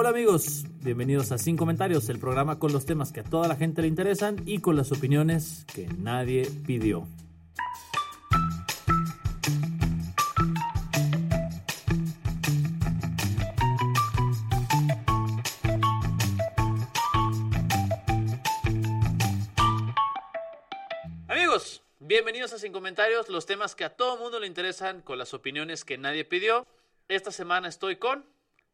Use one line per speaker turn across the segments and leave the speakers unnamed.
Hola amigos, bienvenidos a Sin Comentarios, el programa con los temas que a toda la gente le interesan y con las opiniones que nadie pidió. Amigos, bienvenidos a Sin Comentarios, los temas que a todo mundo le interesan con las opiniones que nadie pidió. Esta semana estoy con...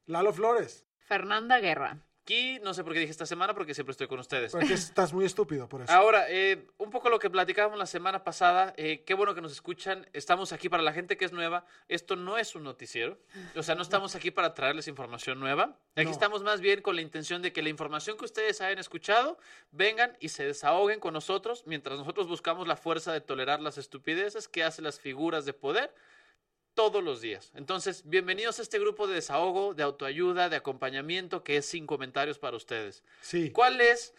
Lalo Flores.
Fernanda Guerra.
Aquí, no sé por qué dije esta semana, porque siempre estoy con ustedes.
Porque estás muy estúpido por eso.
Ahora, eh, un poco lo que platicábamos la semana pasada, eh, qué bueno que nos escuchan, estamos aquí para la gente que es nueva, esto no es un noticiero, o sea, no estamos aquí para traerles información nueva, aquí
No.
estamos más bien con la intención de que la información que ustedes hayan escuchado, vengan y se desahoguen con nosotros, mientras nosotros buscamos la fuerza de tolerar las estupideces que hacen las figuras de poder todos los días. Entonces, bienvenidos a este grupo de desahogo, de autoayuda, de acompañamiento que es sin comentarios para ustedes.
Sí.
¿Cuál es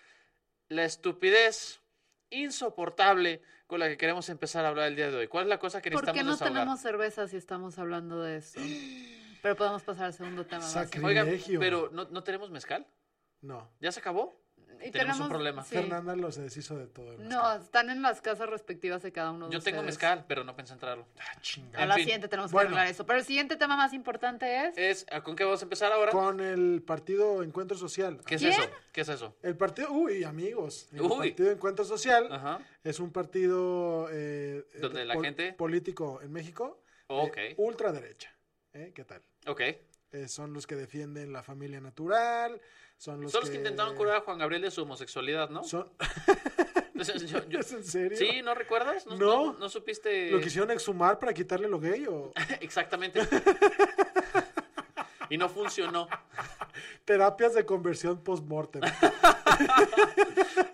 la estupidez insoportable con la que queremos empezar a hablar el día de hoy? ¿Cuál es la cosa que
¿Por
necesitamos
qué no
desahogar?
tenemos cerveza si estamos hablando de eso? Pero podemos pasar al segundo tema. más.
Oigan, pero ¿no, no tenemos mezcal?
No.
¿Ya se acabó?
Y
tenemos un problema.
sí.
Fernanda lo se deshizo de todo. el
No, están en las casas respectivas de cada uno de
Yo tengo mezcal, pero no pensé en traerlo.
Ah.
A
En
la
fin.
siguiente tenemos
Bueno.
que arreglar eso. Pero el siguiente tema más importante es...
Es, ¿Con qué vamos a empezar ahora?
Con el partido Encuentro Social.
¿Qué es
¿Quién?
eso? ¿Qué es eso?
El partido, uy, amigos. El
Uy.
partido Encuentro Social
Ajá.
es un partido eh,
Donde
eh,
la gente-
político en México.
Ok.
eh, ultraderecha. ¿Eh? ¿Qué tal?
Ok.
Eh, son los que defienden la familia natural. Son los,
Son los que intentaron curar a Juan Gabriel de su homosexualidad, ¿no?
Son...
Yo- yo-
¿Es en serio?
¿Sí? ¿No recuerdas? ¿No,
No.
no, no supiste?
¿Lo quisieron exhumar para quitarle lo gay o
Exactamente. y no funcionó.
terapias de conversión post-mortem?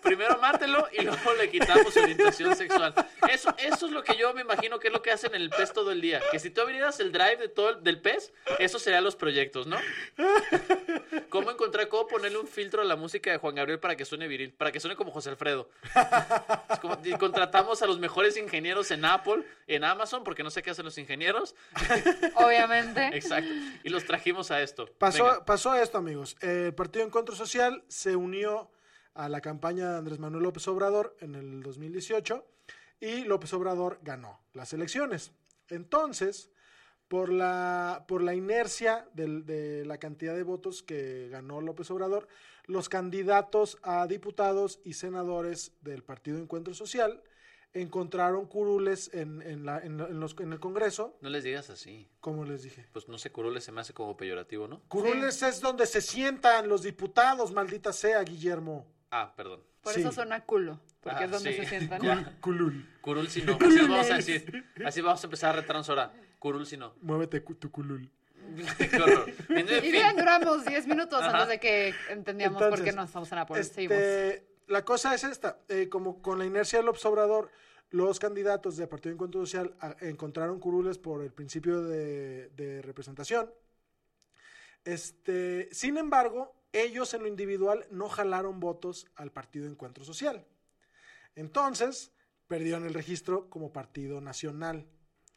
Primero mátelo y luego le quitamos su orientación sexual. Eso, eso es lo que yo me imagino que es lo que hacen en el pez todo el día. Que si tú abrieras el drive de todo el- del pez, esos serían los proyectos, ¿no? ¿Cómo encontrar, cómo ponerle un filtro a la música de Juan Gabriel para que suene viril? Para que suene como José Alfredo. Es como- y contratamos a los mejores ingenieros en Apple, en Amazon, porque no sé qué hacen los ingenieros.
Obviamente.
Exacto. Y los trajimos a esto.
Pasó,
Venga.
pasó esto, amigos. El Partido Encuentro Social se unió a la campaña de Andrés Manuel López Obrador en el 2018 y López Obrador ganó las elecciones. Entonces, por la, por la inercia de la cantidad de votos que ganó López Obrador, los candidatos a diputados y senadores del Partido Encuentro Social encontraron curules en, en la- en- en los- en el Congreso,
No les digas así.
como les dije.
Pues no sé, curule se me hace como peyorativo, ¿no?
Curules es donde se sientan los diputados, maldita sea, Guillermo.
Ah, perdón.
Por
Sí.
eso suena culo. Porque
Ah,
es donde
sí.
se sientan.
Ya.
Culul.
Curul si no. Así vamos a decir. Así vamos a empezar a retarnos ahora. Curul si no.
Muévete tu culul.
Qué horror. En
Y bien, duramos 10 minutos
Ajá.
antes de que entendíamos por qué
Entonces,
no estamos en. Seguimos.
Este, la cosa es esta, eh, como con la inercia del observador, los candidatos del Partido Encuentro Social a- encontraron curules por el principio de, de representación. Este, sin embargo, ellos en lo individual no jalaron votos al Partido Encuentro Social. Entonces, perdieron el registro como partido nacional.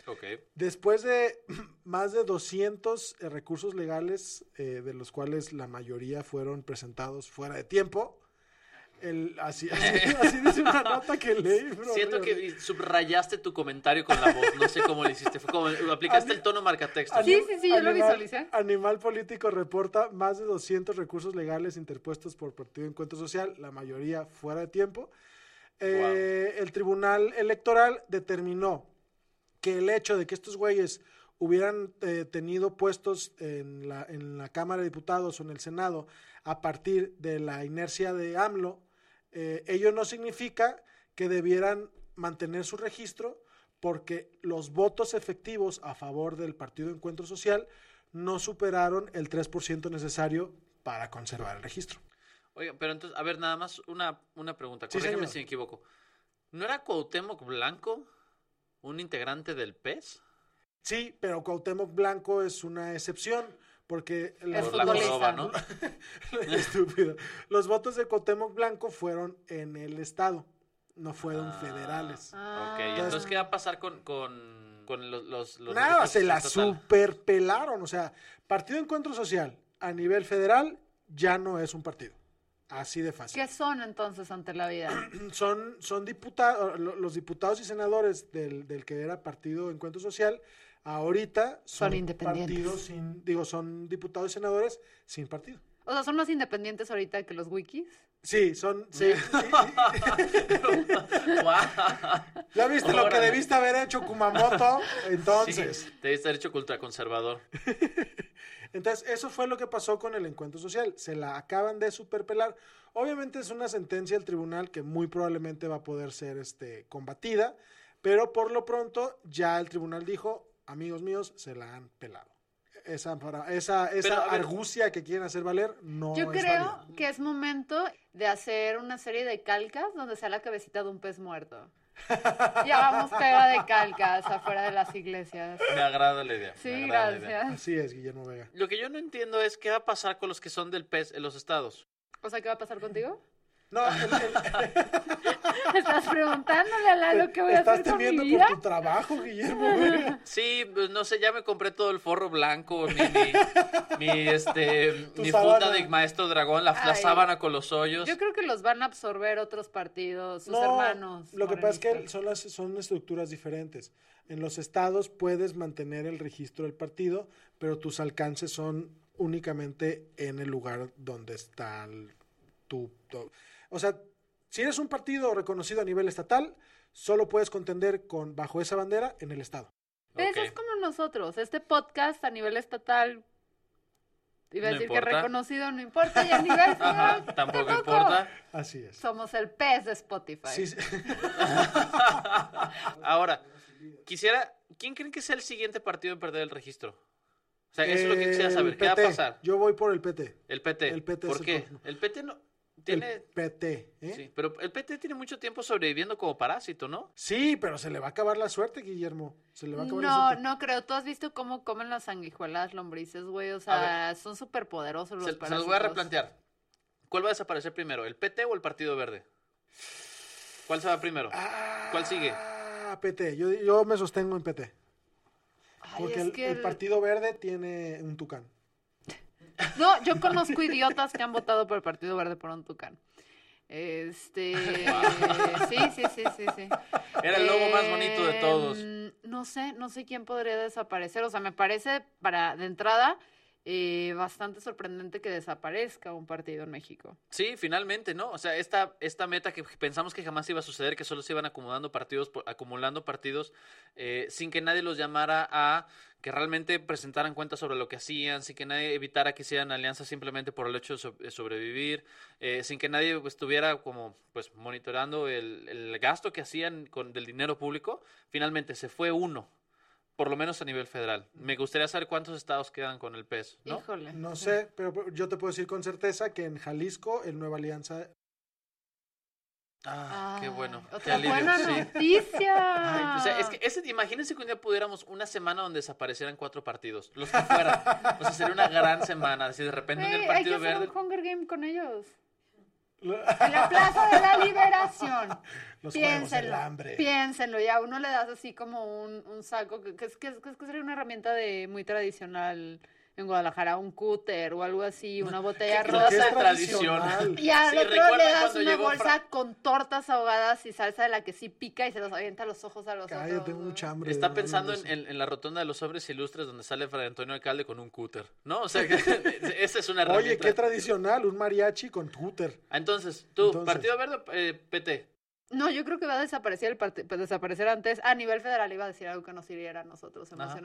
Ok.
Después de más de 200 eh, recursos legales, eh, de los cuales la mayoría fueron presentados fuera de tiempo, el, así, así, así dice una nota que leí. bro,
Siento que subrayaste tu comentario con la voz. No sé cómo lo hiciste. Fue como aplicaste el tono marcatexto.
Sí, sí, sí, yo lo
Animal-
visualicé.
Animal Político reporta más de 200 recursos legales interpuestos por Partido Encuentro Social, la mayoría fuera de tiempo. Eh, El Tribunal Electoral determinó que el hecho de que estos güeyes hubieran eh, tenido puestos en la, en la Cámara de Diputados o en el Senado a partir de la inercia de AMLO, eh, ello no significa que debieran mantener su registro porque los votos efectivos a favor del Partido Encuentro Social no superaron el 3% necesario para conservar el registro.
Oiga, pero entonces, a ver, nada más una, una pregunta.
Sí,
Corrígeme
señor.
si me equivoco. ¿No era Cuauhtémoc Blanco un integrante del PES?
Sí, pero Cuauhtémoc Blanco es una excepción, porque los,
la ¿no?
Estúpido. Los votos de Cuauhtémoc Blanco fueron en el Estado, no fueron
Ah.
federales.
Ah.
Ok, entonces, ¿qué va a pasar con, con, con los, los, los
Nada, se la superpelaron. O sea, Partido Encuentro Social a nivel federal ya no es un partido. Así de fácil.
¿Qué son entonces ante la vida?
Son, son diputados, los diputados y senadores del, del que era Partido Encuentro Social, ahorita son,
Son independientes.
partidos sin, digo, son diputados y senadores sin partido.
O sea, son más independientes ahorita que los wikis.
Sí, son, sí. ¿Ya viste lo que debiste haber hecho Kumamoto? Entonces,
Sí, te debiste haber hecho ultraconservador.
entonces eso fue lo que pasó con el encuentro social. Se la acaban de superpelar. Obviamente es una sentencia del tribunal que muy probablemente va a poder ser este, combatida, pero por lo pronto ya el tribunal dijo, amigos míos, se la han pelado. Esa, para- esa, esa
Pero, a ver.
argucia que quieren hacer valer no
Yo
es
creo
válida.
que es momento de hacer una serie de calcas donde sea la cabecita de un pez muerto. Y hagamos pega de calcas afuera de las iglesias.
Me agrada la idea.
Sí,
la idea.
gracias.
Así es, Guillermo Vega.
Lo que yo no entiendo es qué va a pasar con los que son del PES en los estados.
O sea, ¿qué va a pasar contigo?
No, el- el-
¿Estás preguntándole a Lalo qué voy a
estás
hacer con mi
temiendo
vida?
por tu trabajo, Guillermo.
Sí, pues, no sé, ya me compré todo el forro blanco, mi, mi, mi, este, mi funda de maestro dragón, la, la sábana con los hoyos.
Yo creo que los van a absorber otros partidos, sus
No,
hermanos.
Lo que pasa es que son, las, son estructuras diferentes. En los estados puedes mantener el registro del partido, pero tus alcances son únicamente en el lugar donde está el- tu, tu- O sea, si eres un partido reconocido a nivel estatal, solo puedes contender con bajo esa bandera en el estado.
Eso
Ok.
es como nosotros. Este podcast a nivel estatal. Iba a
No
decir que
importa.
reconocido no importa y a nivel federal
tampoco importa.
Así es.
Somos el pez de Spotify.
Sí, sí.
Ahora, quisiera, ¿quién creen que sea el siguiente partido en perder el registro? O sea, eso es lo que quisiera saber. ¿Qué va a pasar?
Yo voy por el PT.
El PT.
El PT
¿Por
es el
qué? El PT no tiene...
El PT. ¿eh?
Sí, pero el PT tiene mucho tiempo sobreviviendo como parásito, ¿no?
Sí, pero se le va a acabar la suerte, Guillermo. Se le va a acabar la
No,
suerte.
no creo. ¿Tú has visto cómo comen las sanguijuelas lombrices, güey? O sea, son súper poderosos los
Se, se
parásitos.
los voy a replantear. ¿Cuál va a desaparecer primero, el PT o el Partido Verde? ¿Cuál se va primero? ¿Cuál sigue?
Ah, PT. Yo, yo me sostengo en PT.
Ay,
Porque
es
el,
que
el
el-
Partido Verde tiene un tucán.
No, yo conozco idiotas que han votado por el Partido Verde por un tucán. Este. Sí, sí, sí, sí, sí.
Era el lobo más bonito de todos.
Em, No sé, no sé quién podría desaparecer. O sea, me parece para de entrada eh, bastante sorprendente que desaparezca un partido en México.
Sí, finalmente, ¿no? O sea, esta, esta meta que pensamos que jamás iba a suceder, que solo se iban acumulando partidos, acumulando partidos, eh, sin que nadie los llamara a que realmente presentaran cuentas sobre lo que hacían, sin que nadie evitara que hicieran alianzas simplemente por el hecho de, so- de sobrevivir, eh, sin que nadie pues, estuviera como pues monitoreando el, el gasto que hacían con del dinero público, finalmente se fue uno, por lo menos a nivel federal. Me gustaría saber cuántos estados quedan con el PES, ¿no?
Híjole.
No sé, pero yo te puedo decir con certeza que en Jalisco el Nueva Alianza...
Ah, qué
Ay,
bueno. qué
Otra
alivio,
buena
sí.
noticia.
Ay, o sea, es que ese, imagínense que un día pudiéramos una semana donde desaparecieran cuatro partidos, los que fueran. O sea, sería una gran semana. Si de repente un día
Güey,
el
hay que
Partido
hacer
Verde.
un Hunger Game con ellos. En la Plaza de la Liberación.
Los Juegos del
Piénsenlo,
Hambre.
piénsenlo. Y a uno le das así como un, un saco, que, que es, que, es, que es que sería una herramienta de muy tradicional en Guadalajara, un cúter o algo así, una botella
¿Qué-
rosa.
es tradicional?
Y al
Sí,
otro
¿recuerdan
le das una bolsa
Fra-
con tortas ahogadas y salsa de la que sí pica y se los avienta a los ojos a los
Cállate,
otros.
mucha hambre.
Está pensando en, en- en la rotonda de los hombres ilustres donde sale Fray Antonio Alcalde con un cúter, ¿no? O sea, que esa es una herramienta.
Oye, qué tradicional, un mariachi con Twitter.
Ah, Entonces, tú,
Entonces.
Partido Verde, eh, PT.
No, yo creo que va a desaparecer el partido, desaparecer antes. A nivel federal iba a decir algo que nos hiriera a nosotros
Ajá.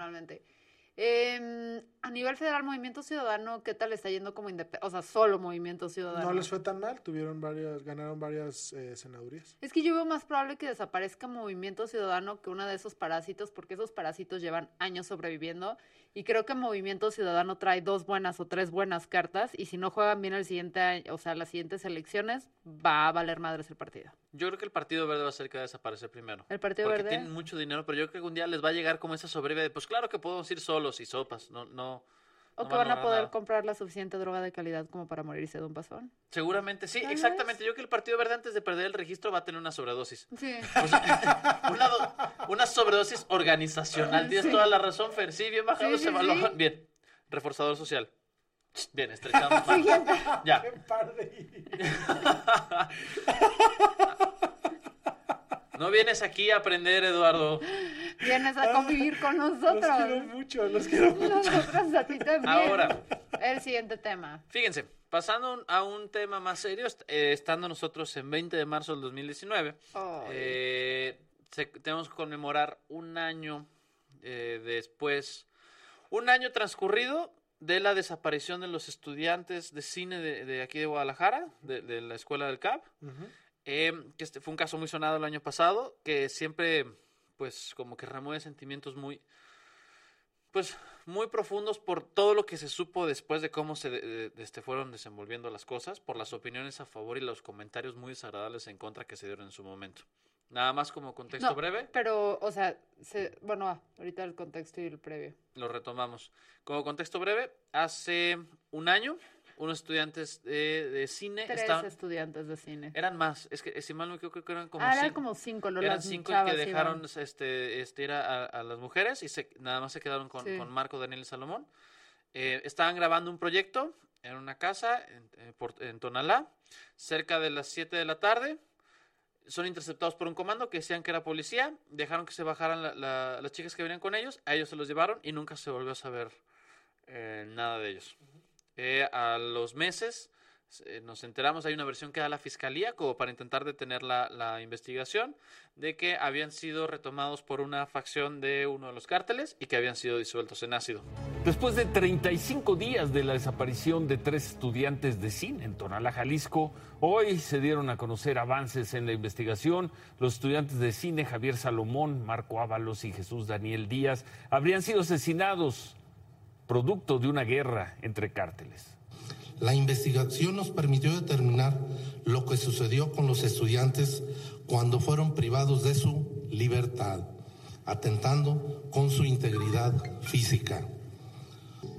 Em, a nivel federal, Movimiento Ciudadano, ¿qué tal está yendo como independiente? O sea, solo Movimiento Ciudadano.
No les fue tan mal, tuvieron varias, ganaron varias eh, senadurías.
Es que yo veo más probable que desaparezca Movimiento Ciudadano que uno de esos parásitos, porque esos parásitos llevan años sobreviviendo. Y creo que Movimiento Ciudadano trae dos buenas o tres buenas cartas. Y si no juegan bien el siguiente año, o sea, las siguientes elecciones, va a valer madres el partido.
Yo creo que el Partido Verde va a ser que va a desaparecer primero.
¿El Partido
Porque
Verde?
tienen mucho dinero, pero yo creo que un día les va a llegar como esa sobrevivida de, pues claro que podemos ir solos y sopas, no, no.
¿O
no
que van a poder
nada.
comprar la suficiente droga de calidad como para morirse de un pasón?
Seguramente, sí, exactamente. Yo creo que el Partido Verde antes de perder el registro va a tener una sobredosis.
Sí.
una, do- una sobredosis organizacional. Tienes
Sí.
toda la razón, Fer. Sí, bien bajado
Sí,
ese
sí.
Bien. Reforzador social. Bien, estrechamos. ya.
¡Qué par de-
No vienes aquí a aprender, Eduardo.
Vienes a convivir con
Los
nosotros.
quiero mucho, los quiero mucho.
Nosotros a ti también.
Ahora.
El siguiente tema.
Fíjense, pasando a un tema más serio, eh, estando nosotros en 20 de marzo del 2019,
Ay.
eh, se- tenemos que conmemorar un año eh, después, un año transcurrido de la desaparición de los estudiantes de cine de, de aquí de Guadalajara, de, de la escuela del CAP, eh, que este fue un caso muy sonado el año pasado, que siempre, pues, como que remueve sentimientos muy, pues, muy profundos por todo lo que se supo después de cómo se de- de- este, fueron desenvolviendo las cosas, por las opiniones a favor y los comentarios muy desagradables en contra que se dieron en su momento. Nada más como contexto
No,
breve,
Pero, o sea, se- bueno, ahorita el contexto y el previo.
lo retomamos. Como contexto breve, hace un año, unos estudiantes de, de cine
Tres
estaban...
estudiantes de cine.
Eran más, es que si mal no me equivoco, creo que eran como
ah, eran
cinco.
como cinco, lo
Eran cinco que
iban.
dejaron este, este, ir a, a las mujeres y se, nada más se quedaron con,
Sí.
con Marco, Daniel y Salomón. Eh, estaban grabando un proyecto en una casa en, eh, por- en Tonalá, cerca de las 7 de la tarde. Son interceptados por un comando que decían que era policía. Dejaron que se bajaran la- la- las chicas que venían con ellos. A ellos se los llevaron y nunca se volvió a saber eh, nada de ellos. Eh, a los meses eh, nos enteramos, hay una versión que da la fiscalía como para intentar detener la, la investigación de que habían sido retomados por una facción de uno de los cárteles y que habían sido disueltos en ácido.
Después de 35 días de la desaparición de tres estudiantes de cine en Tonalá, Jalisco, hoy se dieron a conocer avances en la investigación. Los estudiantes de cine Javier Salomón, Marco Ábalos y Jesús Daniel Díaz habrían sido asesinados producto de una guerra entre cárteles.
La investigación nos permitió determinar lo que sucedió con los estudiantes cuando fueron privados de su libertad, atentando con su integridad física.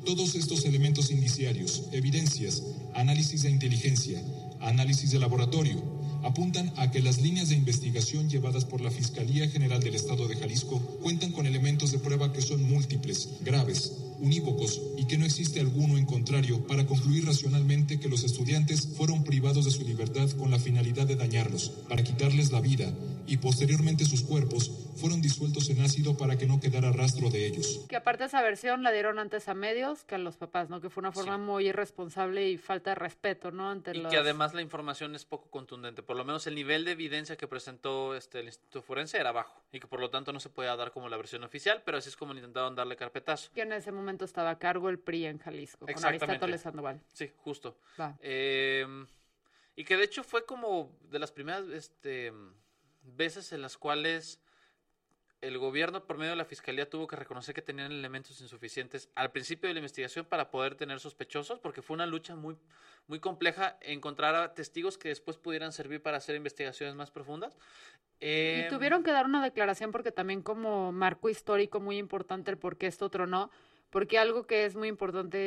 Todos estos elementos indiciarios, evidencias, análisis de inteligencia, análisis de laboratorio, apuntan a que las líneas de investigación llevadas por la Fiscalía General del Estado de Jalisco cuentan con elementos de prueba que son múltiples, graves, unívocos y que no existe alguno en contrario para concluir racionalmente que los estudiantes fueron privados de su libertad con la finalidad de dañarlos, para quitarles la vida y posteriormente sus cuerpos fueron disueltos en ácido para que no quedara rastro de ellos.
Que aparte esa versión la dieron antes a medios que a los papás, ¿no? Que fue una forma muy irresponsable y falta de respeto, ¿no? Ante
Y
los...
que además la información es poco contundente. Por lo menos el nivel de evidencia que presentó este, el Instituto Forense era bajo y que por lo tanto no se podía dar como la versión oficial, pero así es como intentaron darle carpetazo.
Que en ese momento estaba a cargo el PRI en Jalisco, con. Aristóteles Sandoval.
Sí, justo.
Va.
Eh, y que de hecho fue como de las primeras este, veces en las cuales el gobierno por medio de la fiscalía tuvo que reconocer que tenían elementos insuficientes al principio de la investigación para poder tener sospechosos, porque fue una lucha muy, muy compleja encontrar a testigos que después pudieran servir para hacer investigaciones más profundas. Eh,
Y tuvieron que dar una declaración porque también como marco histórico muy importante el por qué esto tronó, porque algo que es muy importante,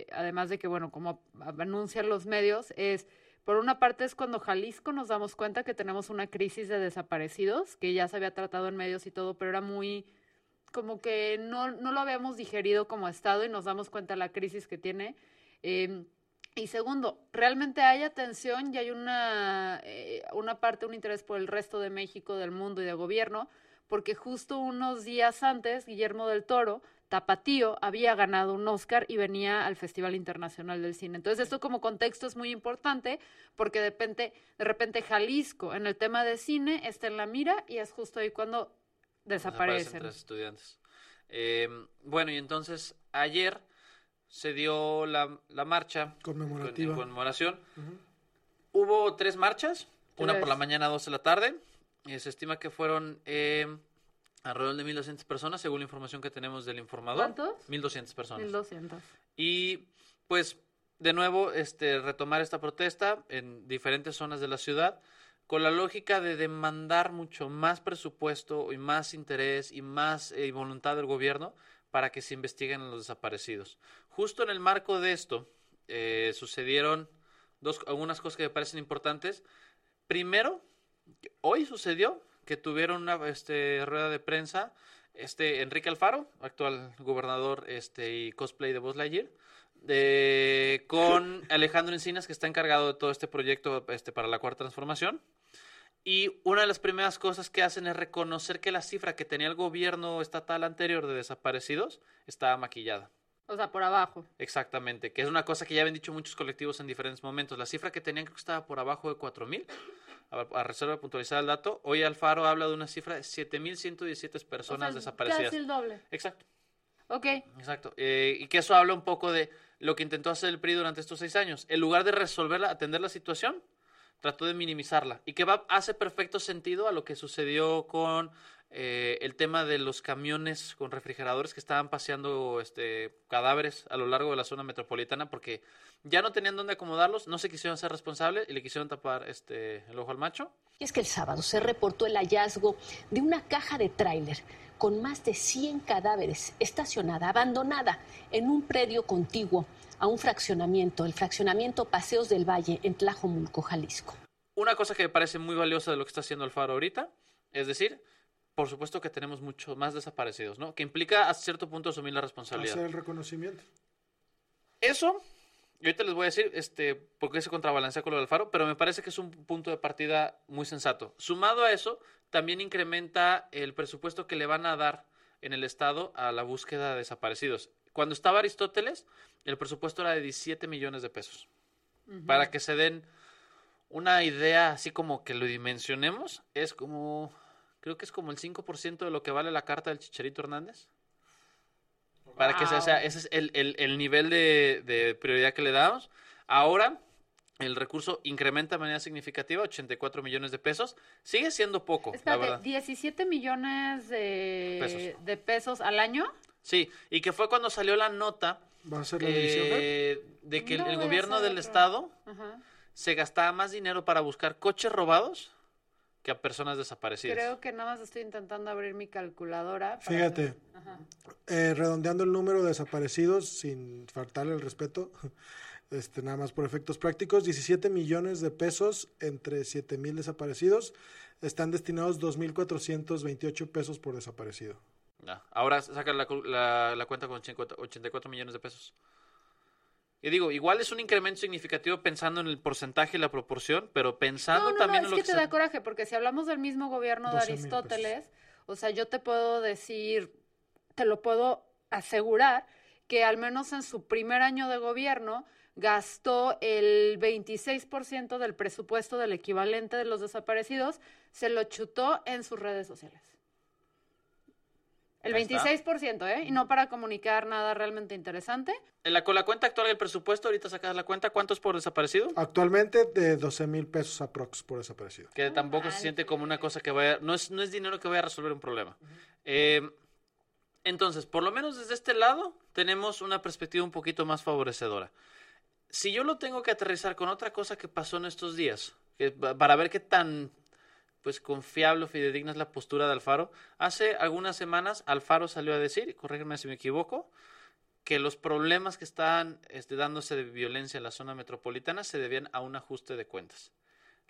eh, además de que, bueno, como anuncian los medios, es, por una parte es cuando Jalisco nos damos cuenta que tenemos una crisis de desaparecidos, que ya se había tratado en medios y todo, pero era muy, como que no, no lo habíamos digerido como Estado y nos damos cuenta de la crisis que tiene. Eh, y segundo, realmente hay atención y hay una, eh, una parte, un interés por el resto de México, del mundo y del gobierno, porque justo unos días antes, Guillermo del Toro, Tapatío, había ganado un Oscar y venía al Festival Internacional del Cine. Entonces, esto como contexto es muy importante, porque de repente, de repente Jalisco, en el tema de cine, está en la mira y es justo ahí cuando
desaparecen
desaparecen.
tres estudiantes. Eh, bueno, y entonces ayer se dio la, la marcha
Conmemorativa.
con- conmemoración. Hubo tres marchas, una por la mañana, dos de la tarde. Eh, se estima que fueron eh, alrededor de 1.200 personas, según la información que tenemos del informador.
¿Cuántos?
1.200 personas.
1200.
Y pues de nuevo este retomar esta protesta en diferentes zonas de la ciudad con la lógica de demandar mucho más presupuesto y más interés y más eh, voluntad del gobierno para que se investiguen a los desaparecidos. Justo en el marco de esto eh, sucedieron dos, algunas cosas que me parecen importantes. Primero, hoy sucedió que tuvieron una este, rueda de prensa este Enrique Alfaro, actual gobernador este, y cosplay de Buzz Lightyear, de- con Alejandro Encinas, que está encargado de todo este proyecto este, para la cuarta transformación. Y una de las primeras cosas que hacen es reconocer que la cifra que tenía el gobierno estatal anterior de desaparecidos estaba maquillada.
O sea, por abajo.
Exactamente, que es una cosa que ya habían dicho muchos colectivos en diferentes momentos. La cifra que tenían creo que estaba por abajo de 4.000. A, a reserva de puntualizar el dato, hoy Alfaro habla de una cifra de 7.117 personas
o sea,
desaparecidas.
Casi el doble.
Exacto,
Ok.
exacto. Eh, y que eso habla un poco de lo que intentó hacer el PRI durante estos seis años. En lugar de resolverla, atender la situación, trató de minimizarla. Y que va, hace perfecto sentido a lo que sucedió con eh, el tema de los camiones con refrigeradores que estaban paseando este, cadáveres a lo largo de la zona metropolitana porque ya no tenían dónde acomodarlos, no se quisieron ser responsables y le quisieron tapar este, el ojo al macho.
Y es que el sábado se reportó el hallazgo de una caja de tráiler con más de 100 cadáveres estacionada, abandonada en un predio contiguo a un fraccionamiento, el fraccionamiento Paseos del Valle en Tlajomulco, Jalisco.
Una cosa que me parece muy valiosa de lo que está haciendo Alfaro ahorita, es decir, por supuesto que tenemos mucho más desaparecidos, ¿no? Que implica a cierto punto asumir la responsabilidad.
Hacer el reconocimiento.
Eso, y ahorita les voy a decir, este, porque se contrabalancea con lo del Alfaro, pero me parece que es un punto de partida muy sensato. Sumado a eso, también incrementa el presupuesto que le van a dar en el Estado a la búsqueda de desaparecidos. Cuando estaba Aristóteles, el presupuesto era de 17 millones de pesos. Para que se den una idea, así como que lo dimensionemos, es como, creo que es como el 5% de lo que vale la carta del Chicharito Hernández. Para que se, o sea, ese es el, el- el nivel de, de prioridad que le damos. Ahora, el recurso incrementa de manera significativa, 84 millones de pesos. Sigue siendo poco, la
Espérate,
verdad.
17 millones de
Pesos.
de pesos al año.
Sí, y que fue cuando salió la nota
¿Va a ser la división? Fer?
eh, de que el-
No
gobierno del
otro.
estado
Ajá.
se gastaba más dinero para buscar coches robados que a personas desaparecidas.
Creo que nada más estoy intentando abrir mi calculadora. para
Fíjate, eh, redondeando el número de desaparecidos, sin faltarle el respeto, este, nada más por efectos prácticos, 17 millones de pesos entre 7 mil desaparecidos, están destinados 2.428 pesos por desaparecido.
Ya, Ahora saca la, la- la cuenta con 84 84 millones de pesos. Y digo, igual es un incremento significativo pensando en el porcentaje y la proporción, pero pensando
No, no,
también
no,
en
es
lo
que
que
te
se-
da coraje, porque si hablamos del mismo gobierno de
12 mil
Aristóteles, o sea, yo te puedo decir, te lo puedo asegurar, que al menos en su primer año de gobierno gastó el 26% del presupuesto del equivalente de los desaparecidos, se lo chutó en sus redes sociales. El
Ahí está.
26%, ¿eh? Y no para comunicar nada realmente interesante.
En la, con la cuenta actual del presupuesto, ahorita sacas la cuenta, ¿cuánto es por desaparecido?
Actualmente de 12 mil pesos aprox por desaparecido.
Que tampoco se siente como una cosa que vaya, no es, no es dinero que vaya a resolver un problema. Eh, entonces, por lo menos desde este lado, tenemos una perspectiva un poquito más favorecedora. Si yo lo tengo que aterrizar con otra cosa que pasó en estos días, que para ver qué tan pues confiable o fidedigna es la postura de Alfaro, hace algunas semanas Alfaro salió a decir, corrígeme si me equivoco, que los problemas que estaban este, dándose de violencia en la zona metropolitana se debían a un ajuste de cuentas.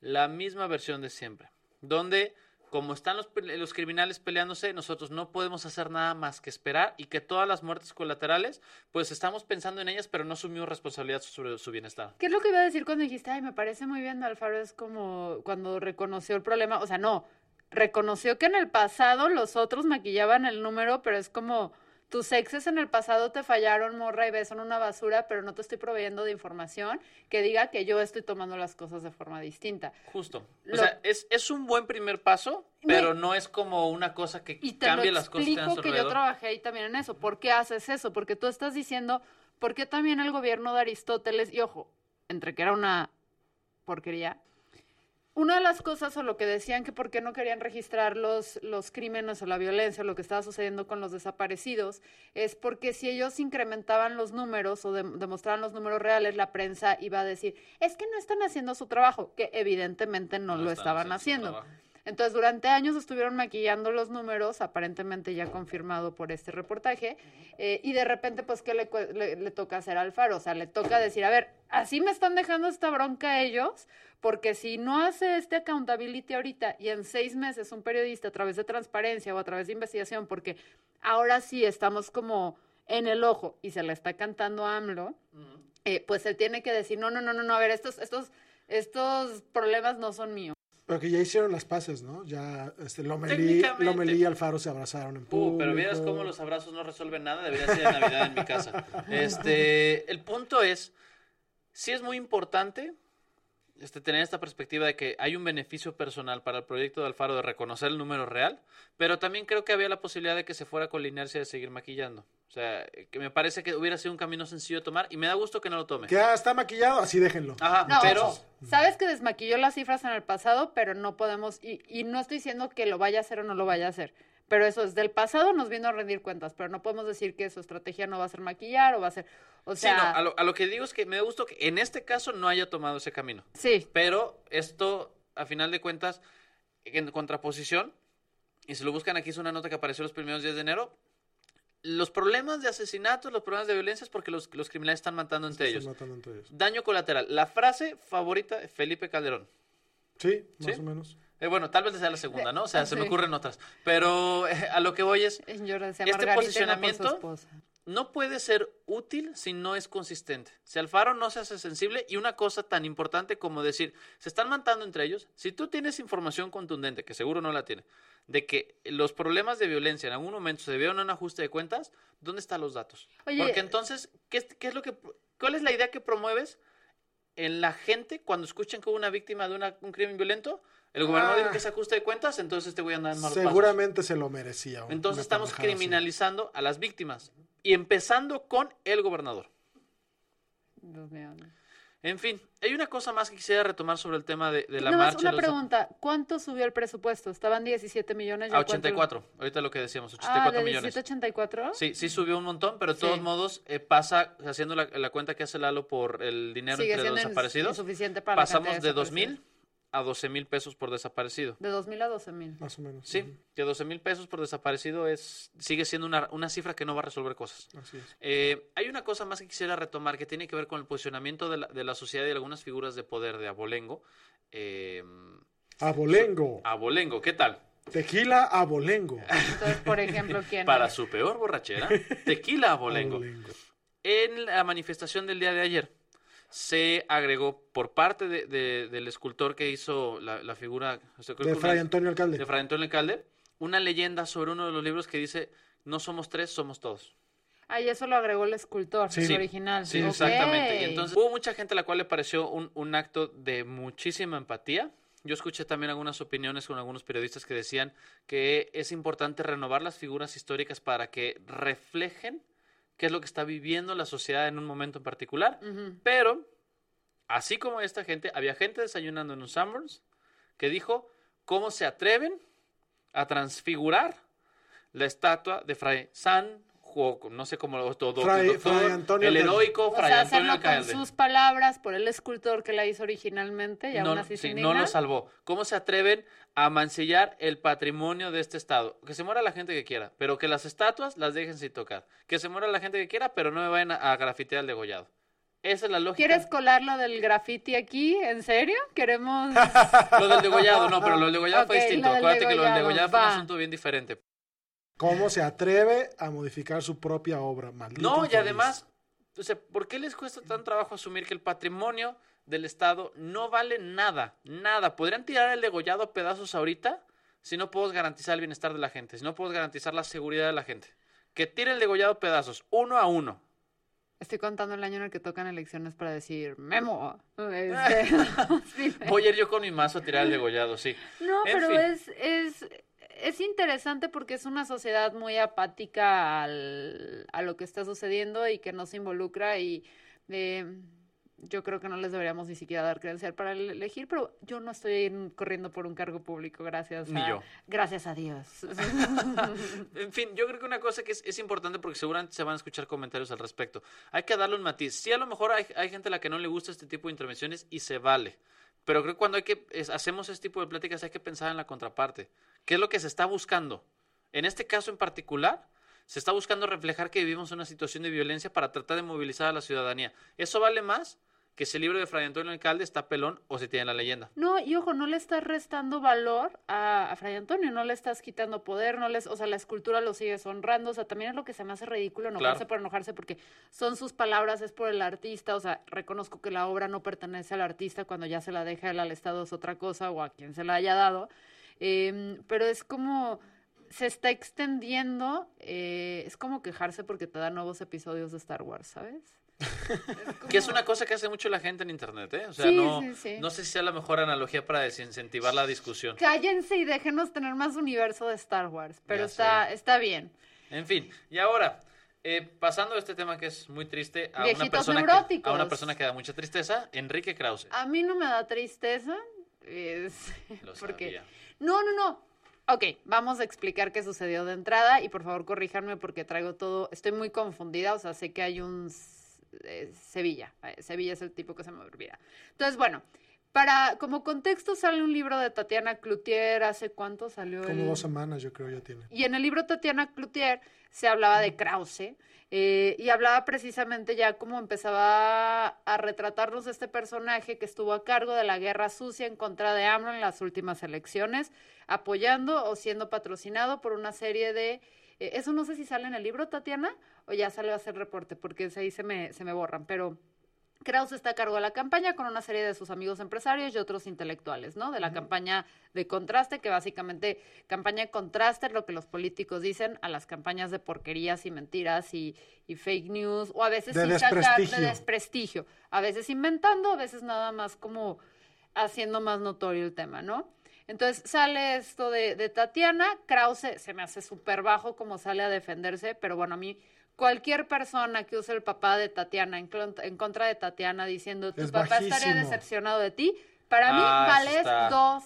La misma versión de siempre, donde como están los, criminales peleándose, nosotros no podemos hacer nada más que esperar y que todas las muertes colaterales, pues estamos pensando en ellas, pero no asumimos responsabilidad sobre su bienestar.
¿Qué es lo que iba a decir cuando dijiste, ay, me parece muy bien, Alfaro es como cuando reconoció el problema? O sea, no, reconoció que en el pasado los otros maquillaban el número, pero es como tus exes en el pasado te fallaron, morra, y ves, son una basura, pero no te estoy proveyendo de información que diga que yo estoy tomando las cosas de forma distinta.
Justo. O sea, es, es un buen primer paso, pero no es como una cosa que
Y te
cambie
lo
las cosas
explico
su
que yo trabajé ahí también en eso. ¿Por qué haces eso? Porque tú estás diciendo, ¿por qué también el gobierno de Aristóteles, y ojo, entre que era una porquería, una de las cosas o lo que decían que por qué no querían registrar los, los crímenes o la violencia o lo que estaba sucediendo con los desaparecidos es porque si ellos incrementaban los números o dem- demostraban los números reales, la prensa iba a decir, es que no están haciendo su trabajo, que evidentemente no,
No
lo estaban
haciendo.
Entonces, durante años estuvieron maquillando los números, aparentemente ya confirmado por este reportaje, eh, y de repente, pues, ¿qué le, le- le toca hacer al Faro? O sea, le toca decir, a ver, así me están dejando esta bronca a ellos, porque si no hace este accountability ahorita y en seis meses un periodista a través de transparencia o a través de investigación, porque ahora sí estamos como en el ojo y se le está cantando a AMLO, eh, pues él tiene que decir, no, no, no, no, no, a ver, estos, estos, estos problemas no son míos.
Pero que ya hicieron las paces, ¿no? Ya este, Lomelí. Lomelí y Alfaro se abrazaron en público.
Uh, pero vieras cómo los abrazos no resuelven nada, debería ser de Navidad en mi casa. Este, el punto es, sí es muy importante este, tener esta perspectiva de que hay un beneficio personal para el proyecto de Alfaro de reconocer el número real, pero también creo que había la posibilidad de que se fuera con la inercia de seguir maquillando. O sea, que me parece que hubiera sido un camino sencillo de tomar y me da gusto que no lo tome.
Que ya está maquillado, así déjenlo.
Ajá,
No,
pero
sabes que desmaquilló las cifras en el pasado, pero no podemos, y, y no estoy diciendo que lo vaya a hacer o no lo vaya a hacer, pero eso es del pasado nos vino a rendir cuentas, pero no podemos decir que su estrategia no va a ser maquillar o va a ser, o
sí,
sea,
no, a, lo, a lo que digo es que me da gusto que en este caso no haya tomado ese camino.
sí,
Pero esto, a final de cuentas, en contraposición, y si lo buscan aquí es una nota que apareció los primeros días de enero, los problemas de asesinatos, los problemas de violencia es porque los, los criminales están matando entre
Están
ellos.
matando entre ellos.
Daño colateral. La frase favorita de Felipe Calderón.
Sí, más
¿Sí?
o menos.
Eh, bueno, tal vez sea la segunda, ¿no? O sea, se me ocurren otras. Pero eh, a lo que voy es,
yo le decía
Este
por su
posicionamiento-
esposa.
No puede ser útil si no es consistente. Si Alfaro no se hace sensible y una cosa tan importante como decir, se están matando entre ellos, si tú tienes información contundente, que seguro no la tiene, de que los problemas de violencia en algún momento se debieron a un ajuste de cuentas, ¿dónde están los datos?
Oye,
Porque entonces, ¿qué es, qué es lo que, ¿cuál es la idea que promueves en la gente cuando escuchen que hubo una víctima de una- un crimen violento? El gobernador
Ah.
dijo que es ajuste de cuentas, entonces te voy a andar en malos pasos.
Seguramente se lo merecía.
Entonces estamos
así.
criminalizando a las víctimas y empezando con el gobernador.
Dios mío.
En fin, hay una cosa más que quisiera retomar sobre el tema de, de la
más
marcha.
una
los-
pregunta, ¿cuánto subió el presupuesto? Estaban 17 millones.
a
¿ya cuánto?
84, ahorita lo que decíamos,
Ah,
84
de
millones.
17 a 84.
Sí, sí subió un montón, pero de todos modos eh, pasa, haciendo la, la cuenta que hace Lalo por el dinero
Sigue
entre los desaparecidos,
insuficiente para
pasamos de 2
desaparecidos.
mil a 12 mil pesos por desaparecido.
De 2 mil a 12 mil.
Más o menos.
Sí,
Ujú,
que 12 mil pesos por desaparecido es sigue siendo una, una cifra que no va a resolver cosas.
Así es.
Eh, hay una cosa más que quisiera retomar que tiene que ver con el posicionamiento de la, de la sociedad y de algunas figuras de poder de Abolengo. Eh,
Abolengo.
Abolengo, ¿qué tal?
Tequila abolengo.
Entonces, por ejemplo, ¿quién?
Para su peor borrachera, tequila Abolengo.
Abolengo.
En la manifestación del día de ayer se agregó por parte de- de- del escultor que hizo la, la figura o sea, creo
De
que
Fray
una-
Antonio Alcalde.
de Fray Antonio Alcalde una leyenda sobre uno de los libros que dice no somos tres, somos todos.
Ah, y eso lo agregó el escultor,
Sí.
el
Sí,
original.
Sí, exactamente. Y entonces hubo mucha gente a la cual le pareció un, un acto de muchísima empatía. Yo escuché también algunas opiniones con algunos periodistas que decían que es importante renovar las figuras históricas para que reflejen qué es lo que está viviendo la sociedad en un momento en particular. Pero, así como esta gente, había gente desayunando en un Sanborns que dijo cómo se atreven a transfigurar la estatua de Fray San, no sé cómo, todo,
Fray-
doctor,
Fray Antonio
el
Alcalde.
heroico
O
Fray
sea,
Antonio
hacerlo con
Alcalde.
sus palabras por el escultor que la hizo originalmente y aún
No,
así
sí, no lo salvó. ¿Cómo se atreven a mancillar el patrimonio de este estado? Que se muera la gente que quiera, pero que las estatuas las dejen sin tocar. Que se muera la gente que quiera, pero no me vayan a, a grafitear el degollado. Esa es la lógica.
¿Quieres colar lo del graffiti aquí? ¿En serio? ¿Queremos...?
Lo del degollado, no, pero lo del degollado fue
Ok,
distinto.
lo
Acuérdate que lo del
degollado,
fue un asunto bien diferente.
¿Cómo se atreve a modificar su propia obra? Maldito
No, y además, o sea, ¿por qué les cuesta tan trabajo asumir que el patrimonio del Estado no vale nada? Nada. Podrían tirar el degollado a pedazos ahorita si no podemos garantizar el bienestar de la gente, si no podemos garantizar la seguridad de la gente. que tire el degollado pedazos, uno a uno.
Estoy contando el año en el que tocan elecciones para decir Memo. Este, sí,
Voy a ir yo con mi mazo a tirar el degollado, sí.
No,
En
pero
fin.
es, es, es interesante porque es una sociedad muy apática al, a lo que está sucediendo y que no se involucra y eh, yo creo que no les deberíamos ni siquiera dar credencial para el- elegir, pero yo no estoy en- corriendo por un cargo público, gracias
Ni
a,
yo.
gracias a Dios.
En fin, yo creo que una cosa que es, es importante porque seguramente se van a escuchar comentarios al respecto. Hay que darle un matiz. Sí, a lo mejor hay, hay gente a la que no le gusta este tipo de intervenciones y se vale. Pero creo que cuando hay que, es- hacemos este tipo de pláticas hay que pensar en la contraparte. ¿Qué es lo que se está buscando? En este caso en particular, se está buscando reflejar que vivimos una situación de violencia para tratar de movilizar a la ciudadanía. ¿Eso vale más que ese libro de Fray Antonio Alcalde está pelón o se tiene la leyenda?
No, y ojo, no le estás restando valor a, a Fray Antonio, no le estás quitando poder, no les, o sea, la escultura lo sigues honrando, o sea, también es lo que se me hace ridículo enojarse
Claro.
por enojarse porque son sus palabras, es por el artista, o sea, reconozco que la obra no pertenece al artista, cuando ya se la deja él al Estado es otra cosa, o a quien se la haya dado, em, pero es como se está extendiendo, eh, es como quejarse porque te da nuevos episodios de Star Wars, ¿sabes?
Que es una cosa que hace mucho la gente en internet, ¿eh? O sea,
Sí,
no,
sí, sí.
no sé si sea la mejor analogía para desincentivar la discusión.
Cállense y déjenos tener más universo de Star Wars, pero
Ya
está, está bien.
En fin, y ahora, eh, pasando a este tema que es muy triste, a una, persona que, a una persona que da mucha tristeza, Enrique Krause.
A mí no me da tristeza. Es...
Lo
porque...
sabía.
No, no, no. Ok, vamos a explicar qué sucedió de entrada y por favor corríjanme porque traigo todo, estoy muy confundida, o sea, sé que hay un eh, Sevilla, eh, Sevilla es el tipo que se me olvida. Entonces, bueno, para, como contexto sale un libro de Tatiana Cloutier, ¿hace cuánto salió?
Como
el-
dos semanas, yo creo, ya tiene.
y en el libro Tatiana Cloutier se hablaba de Krause eh, y hablaba precisamente ya cómo empezaba a retratarnos este personaje que estuvo a cargo de la guerra sucia en contra de AMLO en las últimas elecciones, apoyando o siendo patrocinado por una serie de... eh, eso no sé si sale en el libro, Tatiana, o ya salió a hacer reporte, porque ahí se me, se me borran, pero... Krause está a cargo de la campaña con una serie de sus amigos empresarios y otros intelectuales, ¿no? De la campaña de contraste, que básicamente campaña de contraste es lo que los políticos dicen a las campañas de porquerías y mentiras y, y fake news, o a veces
De
sí de desprestigio, a veces inventando, a veces nada más como haciendo más notorio el tema, ¿no? Entonces sale esto de, de Tatiana, Krause se me hace súper bajo como sale a defenderse, pero bueno, a mí cualquier persona que use el papá de Tatiana en, clon- en contra de Tatiana diciendo tu
Es
papá estaría decepcionado de ti, para mí
Ah, eso
vales
está-
dos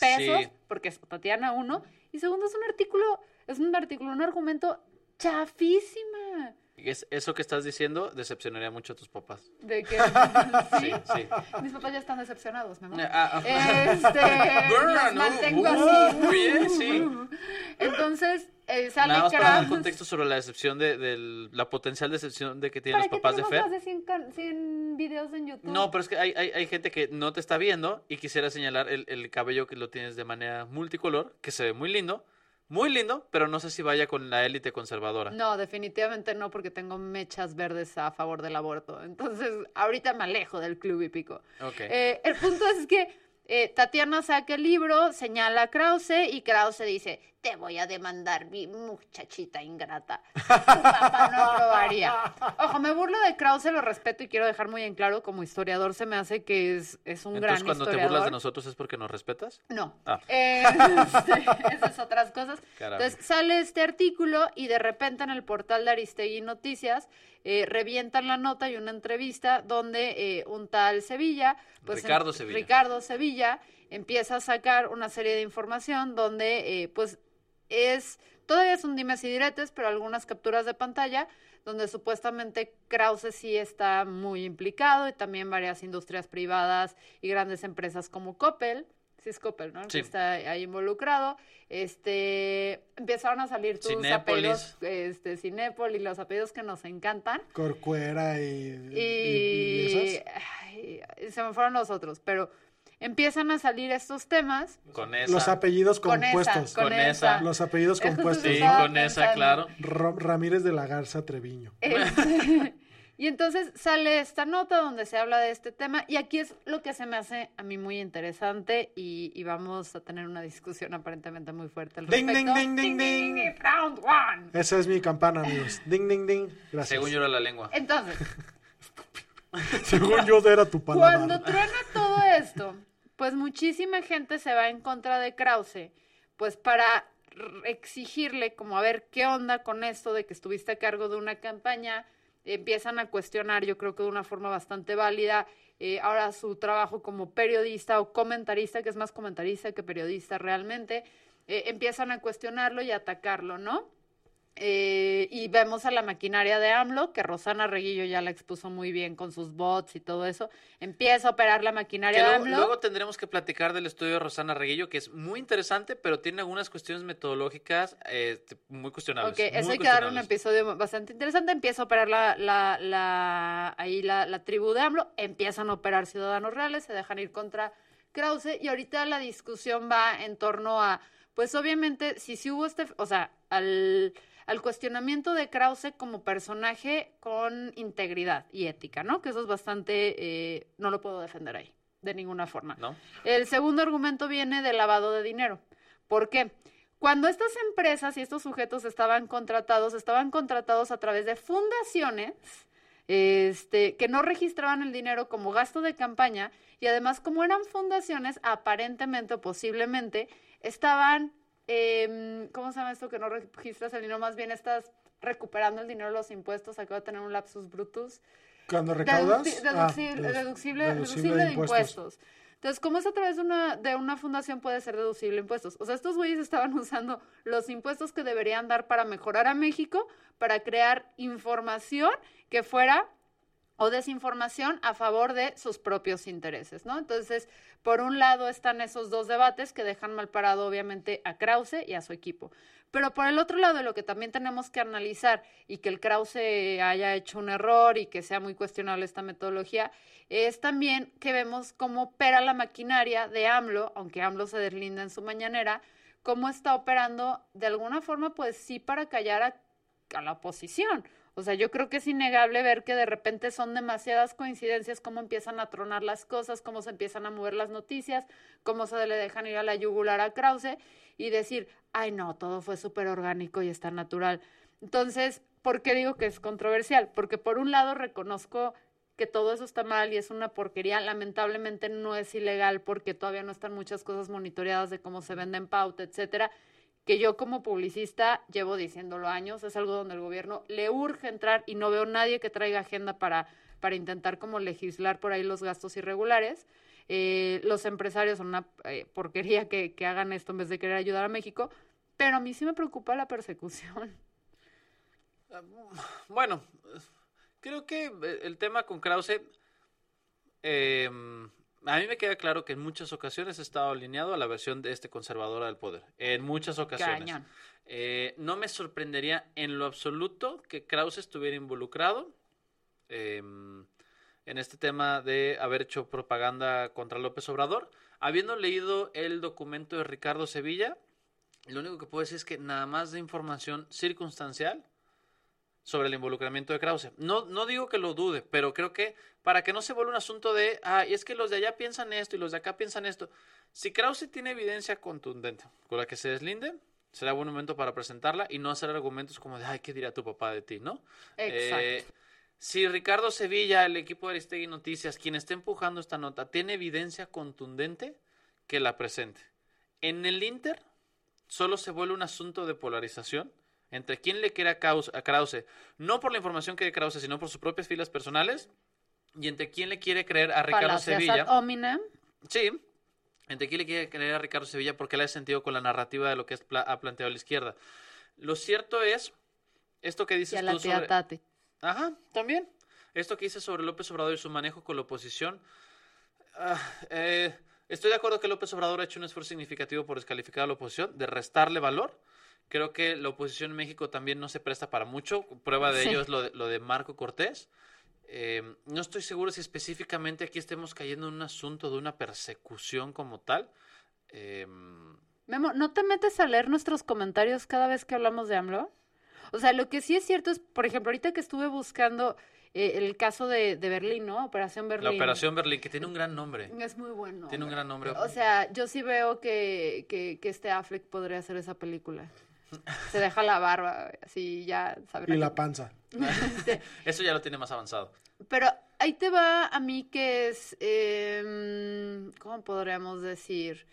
pesos,
Sí.
porque es Tatiana uno, y segundo es un artículo, es un artículo, un argumento chafísima.
Es, eso que estás diciendo decepcionaría mucho a tus papás.
De que
Sí,
¿Sí?
sí.
Mis papás ya están decepcionados, mi amor.
Ah, ah.
Este,
Burn,
los
uh,
mantengo
uh,
así.
muy bien, sí.
Entonces, eh, sale
Nada más para dar contexto sobre la decepción de, del- la potencial decepción de que tienen
¿Para
los
qué
papás de Fer.
más de 100, can- 100 videos en YouTube?
No, pero es que hay, hay, hay gente que no te está viendo y quisiera señalar el, el cabello que lo tienes de manera multicolor, que se ve muy lindo, muy lindo, pero no sé si vaya con la élite conservadora.
No, definitivamente no, porque tengo mechas verdes a favor del aborto. Entonces, ahorita me alejo del club hípico.
Ok.
Eh, el punto es que eh, Tatiana saca el libro, señala a Krause y Krause dice, te voy a demandar, mi muchachita ingrata. Tu papá no lo haría. Ojo, me burlo de Krause, lo respeto y quiero dejar muy en claro, como historiador se me hace que es, es un
Entonces,
gran
cuando te burlas de nosotros es porque nos respetas.
No.
Ah.
Eh, este, esas otras cosas.
Caramba.
Entonces sale este artículo y de repente en el portal de Aristegui Noticias eh, revientan la nota y una entrevista donde eh, un tal Sevilla, pues
Ricardo
en-
Sevilla.
Ricardo Sevilla empieza a sacar una serie de información donde eh, pues es todavía son dimes y diretes, pero algunas capturas de pantalla donde supuestamente Krause sí está muy implicado y también varias industrias privadas y grandes empresas como Coppel, sí es Coppel, ¿no?
Sí.
Que está ahí involucrado. Este, empezaron a salir tus
Cinépolis.
apellidos, este, Cinépolis, los apellidos que nos encantan.
Corcuera y, y-
Y,
y esas.
ay, se me fueron los otros, pero empiezan a salir estos temas
Con esa.
Los apellidos
con esa,
compuestos.
con,
Con
esa.
Los apellidos compuestos.
Sí, con esa, claro.
Ro- Ramírez de la Garza Treviño.
Este, Y entonces sale esta nota donde se habla de este tema y aquí es lo que se me hace a mí muy interesante y, y vamos a tener una discusión aparentemente muy fuerte al
Ding, ding, ding, ding, ding.
Round one.
Esa es mi campana, amigos. Ding, ding, ding. Gracias.
Según yo era la lengua.
Entonces,
Según yo era tu palabra.
Cuando truena todo esto, pues muchísima gente se va en contra de Krause, pues para exigirle como a ver qué onda con esto de que estuviste a cargo de una campaña, empiezan a cuestionar, yo creo que de una forma bastante válida, eh, ahora su trabajo como periodista o comentarista, que es más comentarista que periodista realmente, eh, empiezan a cuestionarlo y a atacarlo, ¿no? Eh, y vemos a la maquinaria de AMLO, que Rosana Reguillo ya la expuso muy bien con sus bots y todo eso. Empieza a operar la
Que
maquinaria de
luego,
AMLO.
luego tendremos que platicar del estudio de Rosana Reguillo, que es muy interesante, pero tiene algunas cuestiones metodológicas eh, muy cuestionables.
Ok, eso hay que darle un episodio bastante interesante. Empieza a operar la, la, la- ahí la, la tribu de AMLO, empiezan a operar ciudadanos reales, se dejan ir contra Krause y ahorita la discusión va en torno a, pues obviamente, si sí hubo este, o sea, al, al cuestionamiento de Krause como personaje con integridad y ética, ¿no? Que eso es bastante, eh, no lo puedo defender ahí, de ninguna forma.
¿No?
El segundo argumento viene del lavado de dinero. ¿Por qué? Cuando estas empresas y estos sujetos estaban contratados, estaban contratados a través de fundaciones este, que no registraban el dinero como gasto de campaña y además como eran fundaciones, aparentemente o posiblemente, estaban, em, ¿cómo se llama esto que no registras el dinero? Más bien estás recuperando el dinero de los impuestos, acabo de tener un lapsus brutus.
Cuando recaudas.
Deduci-
ah,
deducible,
dedu-
deducible, deducible de impuestos. Entonces, ¿cómo es a través de una, de una fundación puede ser deducible impuestos? O sea, estos güeyes estaban usando los impuestos que deberían dar para mejorar a México, para crear información que fuera o desinformación a favor de sus propios intereses, ¿no? Entonces, por un lado están esos dos debates que dejan mal parado obviamente a Krause y a su equipo. Pero por el otro lado, lo que también tenemos que analizar y que el Krause haya hecho un error y que sea muy cuestionable esta metodología, es también que vemos cómo opera la maquinaria de AMLO, aunque AMLO se deslinda en su mañanera, cómo está operando de alguna forma, pues sí, para callar a, a la oposición. O sea, yo creo que es innegable ver que de repente son demasiadas coincidencias, cómo empiezan a tronar las cosas, cómo se empiezan a mover las noticias, cómo se le dejan ir a la yugular a Krause y decir, ay no, todo fue súper orgánico y está natural. Entonces, ¿por qué digo que es controversial? Porque por un lado reconozco que todo eso está mal y es una porquería. Lamentablemente no es ilegal porque todavía no están muchas cosas monitoreadas de cómo se venden pauta, etcétera que yo como publicista llevo diciéndolo años, es algo donde el gobierno le urge entrar y no veo nadie que traiga agenda para, para intentar como legislar por ahí los gastos irregulares. Eh, los empresarios son una eh, porquería que, que hagan esto en vez de querer ayudar a México, pero a mí sí me preocupa la persecución.
Bueno, creo que el tema con Krause, eh, a mí me queda claro que en muchas ocasiones ha estado alineado a la versión de este conservadora del poder. En muchas ocasiones. Eh, no me sorprendería en lo absoluto que Krause estuviera involucrado eh, en este tema de haber hecho propaganda contra López Obrador. Habiendo leído el documento de Ricardo Sevilla, lo único que puedo decir es que nada más de información circunstancial sobre el involucramiento de Krause. No, no digo que lo dude, pero creo que para que no se vuelva un asunto de, ah, y es que los de allá piensan esto y los de acá piensan esto. Si Krause tiene evidencia contundente con la que se deslinde, será buen momento para presentarla y no hacer argumentos como de, ay, ¿qué dirá tu papá de ti, no?
Exacto.
Eh, si Ricardo Sevilla, el equipo de Aristegui Noticias, quien está empujando esta nota, tiene evidencia contundente, que la presente. En el Inter, solo se vuelve un asunto de polarización entre quién le quiere a Kraus- a Krause, no por la información que de Krause, sino por sus propias filas personales, y entre quién le quiere creer a Ricardo
Falacias
Sevilla.
ad.
Sí, entre quién le quiere creer a Ricardo Sevilla porque le ha sentido con la narrativa de lo que ha planteado la izquierda. Lo cierto es, esto que
Y
dices
a la
tú
tía
sobre...
Tati.
Ajá, también. Esto que dices sobre López Obrador y su manejo con la oposición. ah, eh, estoy de acuerdo que López Obrador ha hecho un esfuerzo significativo por descalificar a la oposición, de restarle valor. Creo que la oposición en México también no se presta para mucho. Prueba de
Sí.
ello es lo de, lo de Marco Cortés. Eh, no estoy seguro si específicamente aquí estemos cayendo en un asunto de una persecución como tal. Eh,
Memo, ¿no te metes a leer nuestros comentarios cada vez que hablamos de AMLO? O sea, lo que sí es cierto es, por ejemplo, ahorita que estuve buscando eh, el caso de, de Berlín, ¿no? Operación Berlín.
La Operación Berlín, que tiene un gran nombre.
Es muy bueno.
Tiene un gran nombre.
O sea, yo sí veo que, que, que este Affleck podría hacer esa película. Se deja la barba, así ya sabrá
Y
que-
la panza.
Eso ya lo tiene más avanzado.
Pero ahí te va a mí que es, em, ¿cómo podríamos decir?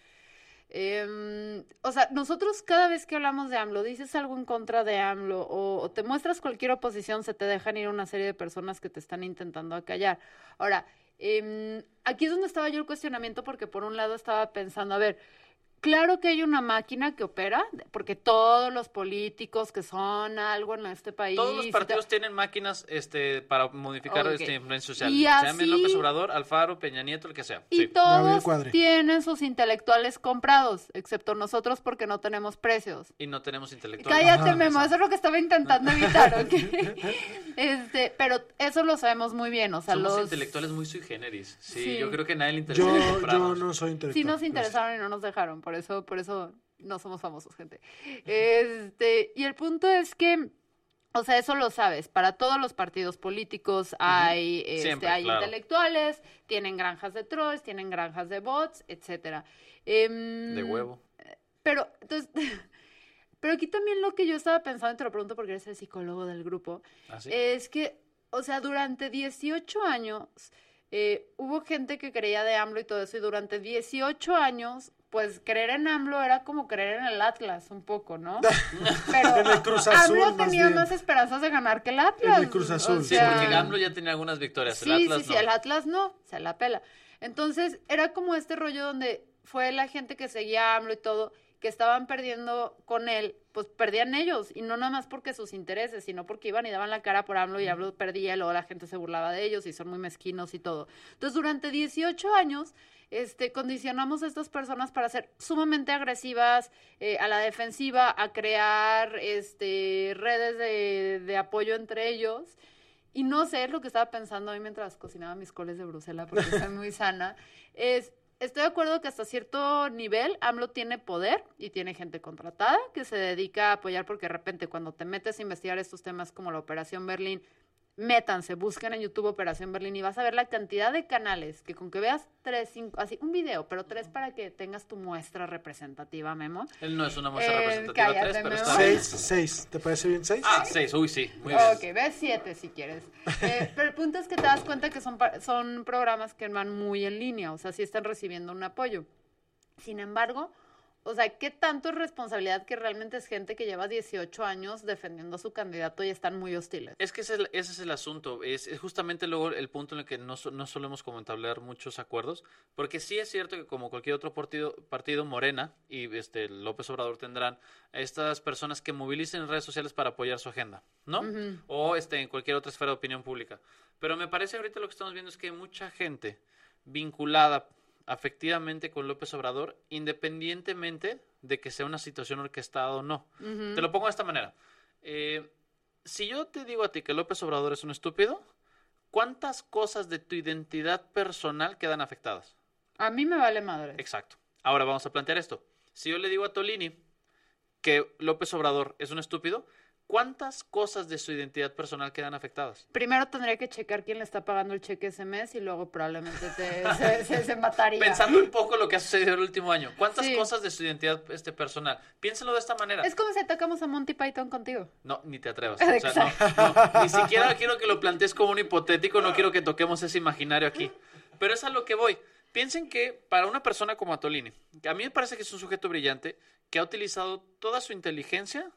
Em, o sea, nosotros cada vez que hablamos de AMLO, dices algo en contra de AMLO o, o te muestras cualquier oposición, se te dejan ir una serie de personas que te están intentando acallar. Ahora, em, aquí es donde estaba yo el cuestionamiento porque por un lado estaba pensando, a ver, Claro que hay una máquina que opera, porque todos los políticos que son algo en este país.
Todos los partidos tienen máquinas este, para modificar
Ok.
este influencia social.
Y así-
López Obrador, Alfaro, Peña Nieto, el que sea.
Y
Sí.
Todos tienen sus intelectuales comprados, excepto nosotros porque no tenemos precios.
Y no tenemos intelectuales.
Cállate,
Ajá.
Memo, eso es lo que estaba intentando evitar, ¿ok? Este, pero eso lo sabemos muy bien, o sea,
Somos
los...
intelectuales muy sui generis. Sí,
Sí.
yo creo que nadie le interesa
Yo, yo no soy intelectual.
Sí nos interesaron y no nos dejaron, por eso, por eso no somos famosos, gente. Este, y el punto es que, o sea, eso lo sabes, para todos los partidos políticos hay, este,
Siempre,
hay
claro.
intelectuales, tienen granjas de trolls, tienen granjas de bots, etcétera. Em,
De huevo.
Pero, entonces, pero aquí también lo que yo estaba pensando, y te lo pregunto porque eres el psicólogo del grupo,
¿Así?
es que, o sea, durante 18 años eh, hubo gente que creía de AMLO y todo eso, y durante 18 años, pues creer en AMLO era como creer en el Atlas, un poco, ¿no? Pero
En el Cruz Azul,
AMLO
más
tenía
bien.
más esperanzas de ganar que el Atlas.
En el Cruz
o
Azul.
Sí,
sea,
porque AMLO ya tenía algunas victorias.
Sí,
el Atlas
sí,
no.
sí, el Atlas no, se la pela. Entonces, era como este rollo donde fue la gente que seguía a AMLO y todo, que estaban perdiendo con él, pues perdían ellos, y no nada más porque sus intereses, sino porque iban y daban la cara por AMLO y AMLO perdía, y luego la gente se burlaba de ellos y son muy mezquinos y todo. Entonces, durante 18 años, este, condicionamos a estas personas para ser sumamente agresivas, eh, a la defensiva, a crear este, redes de, de apoyo entre ellos. Y no sé, es lo que estaba pensando hoy mientras cocinaba mis coles de Bruselas, porque soy muy sana. Es, estoy de acuerdo que hasta cierto nivel AMLO tiene poder y tiene gente contratada que se dedica a apoyar, porque de repente cuando te metes a investigar estos temas como la Operación Berlín, métanse, busquen en YouTube Operación Berlín y vas a ver la cantidad de canales que con que veas tres, cinco, así, un video, pero tres para que tengas tu muestra representativa, Memo.
Él no es una muestra
Eh,
representativa
cállate,
tres, pero
Memo.
está bien.
Seis, seis. ¿Te parece bien seis?
Ah, seis, uy, sí. Muy bien.
Ok, ves siete si quieres. Eh, pero el punto es que te das cuenta que son, son programas que van muy en línea, o sea, sí están recibiendo un apoyo. Sin embargo, o sea, ¿qué tanto es responsabilidad que realmente es gente que lleva 18 años defendiendo a su candidato y están muy hostiles?
Es que ese es el, ese es el asunto. Es, es justamente luego el punto en el que no, no solemos como entablar muchos acuerdos. Porque sí es cierto que como cualquier otro partido, partido Morena y este López Obrador tendrán a estas personas que movilicen en redes sociales para apoyar su agenda, ¿no? O este, en cualquier otra esfera de opinión pública. Pero me parece ahorita lo que estamos viendo es que hay mucha gente vinculada afectivamente con López Obrador, independientemente de que sea una situación orquestada o no. Te lo pongo de esta manera. Eh, si yo te digo a ti que López Obrador es un estúpido, ¿cuántas cosas de tu identidad personal quedan afectadas?
A mí me vale madre.
Exacto. Ahora vamos a plantear esto. Si yo le digo a Tolini que López Obrador es un estúpido, ¿cuántas cosas de su identidad personal quedan afectadas?
Primero tendría que checar quién le está pagando el cheque ese mes y luego probablemente te, se, se- se mataría.
Pensando un poco lo que ha sucedido el último año, ¿cuántas
Sí.
cosas de su identidad este, personal? Piénsalo de esta manera.
Es como si atacamos a Monty Python contigo.
No, ni te atrevas. O sea, no, no, ni siquiera quiero que lo plantees como un hipotético, no quiero que toquemos ese imaginario aquí. Pero es a lo que voy. Piensen que para una persona como Atolini, que a mí me parece que es un sujeto brillante, que ha utilizado toda su inteligencia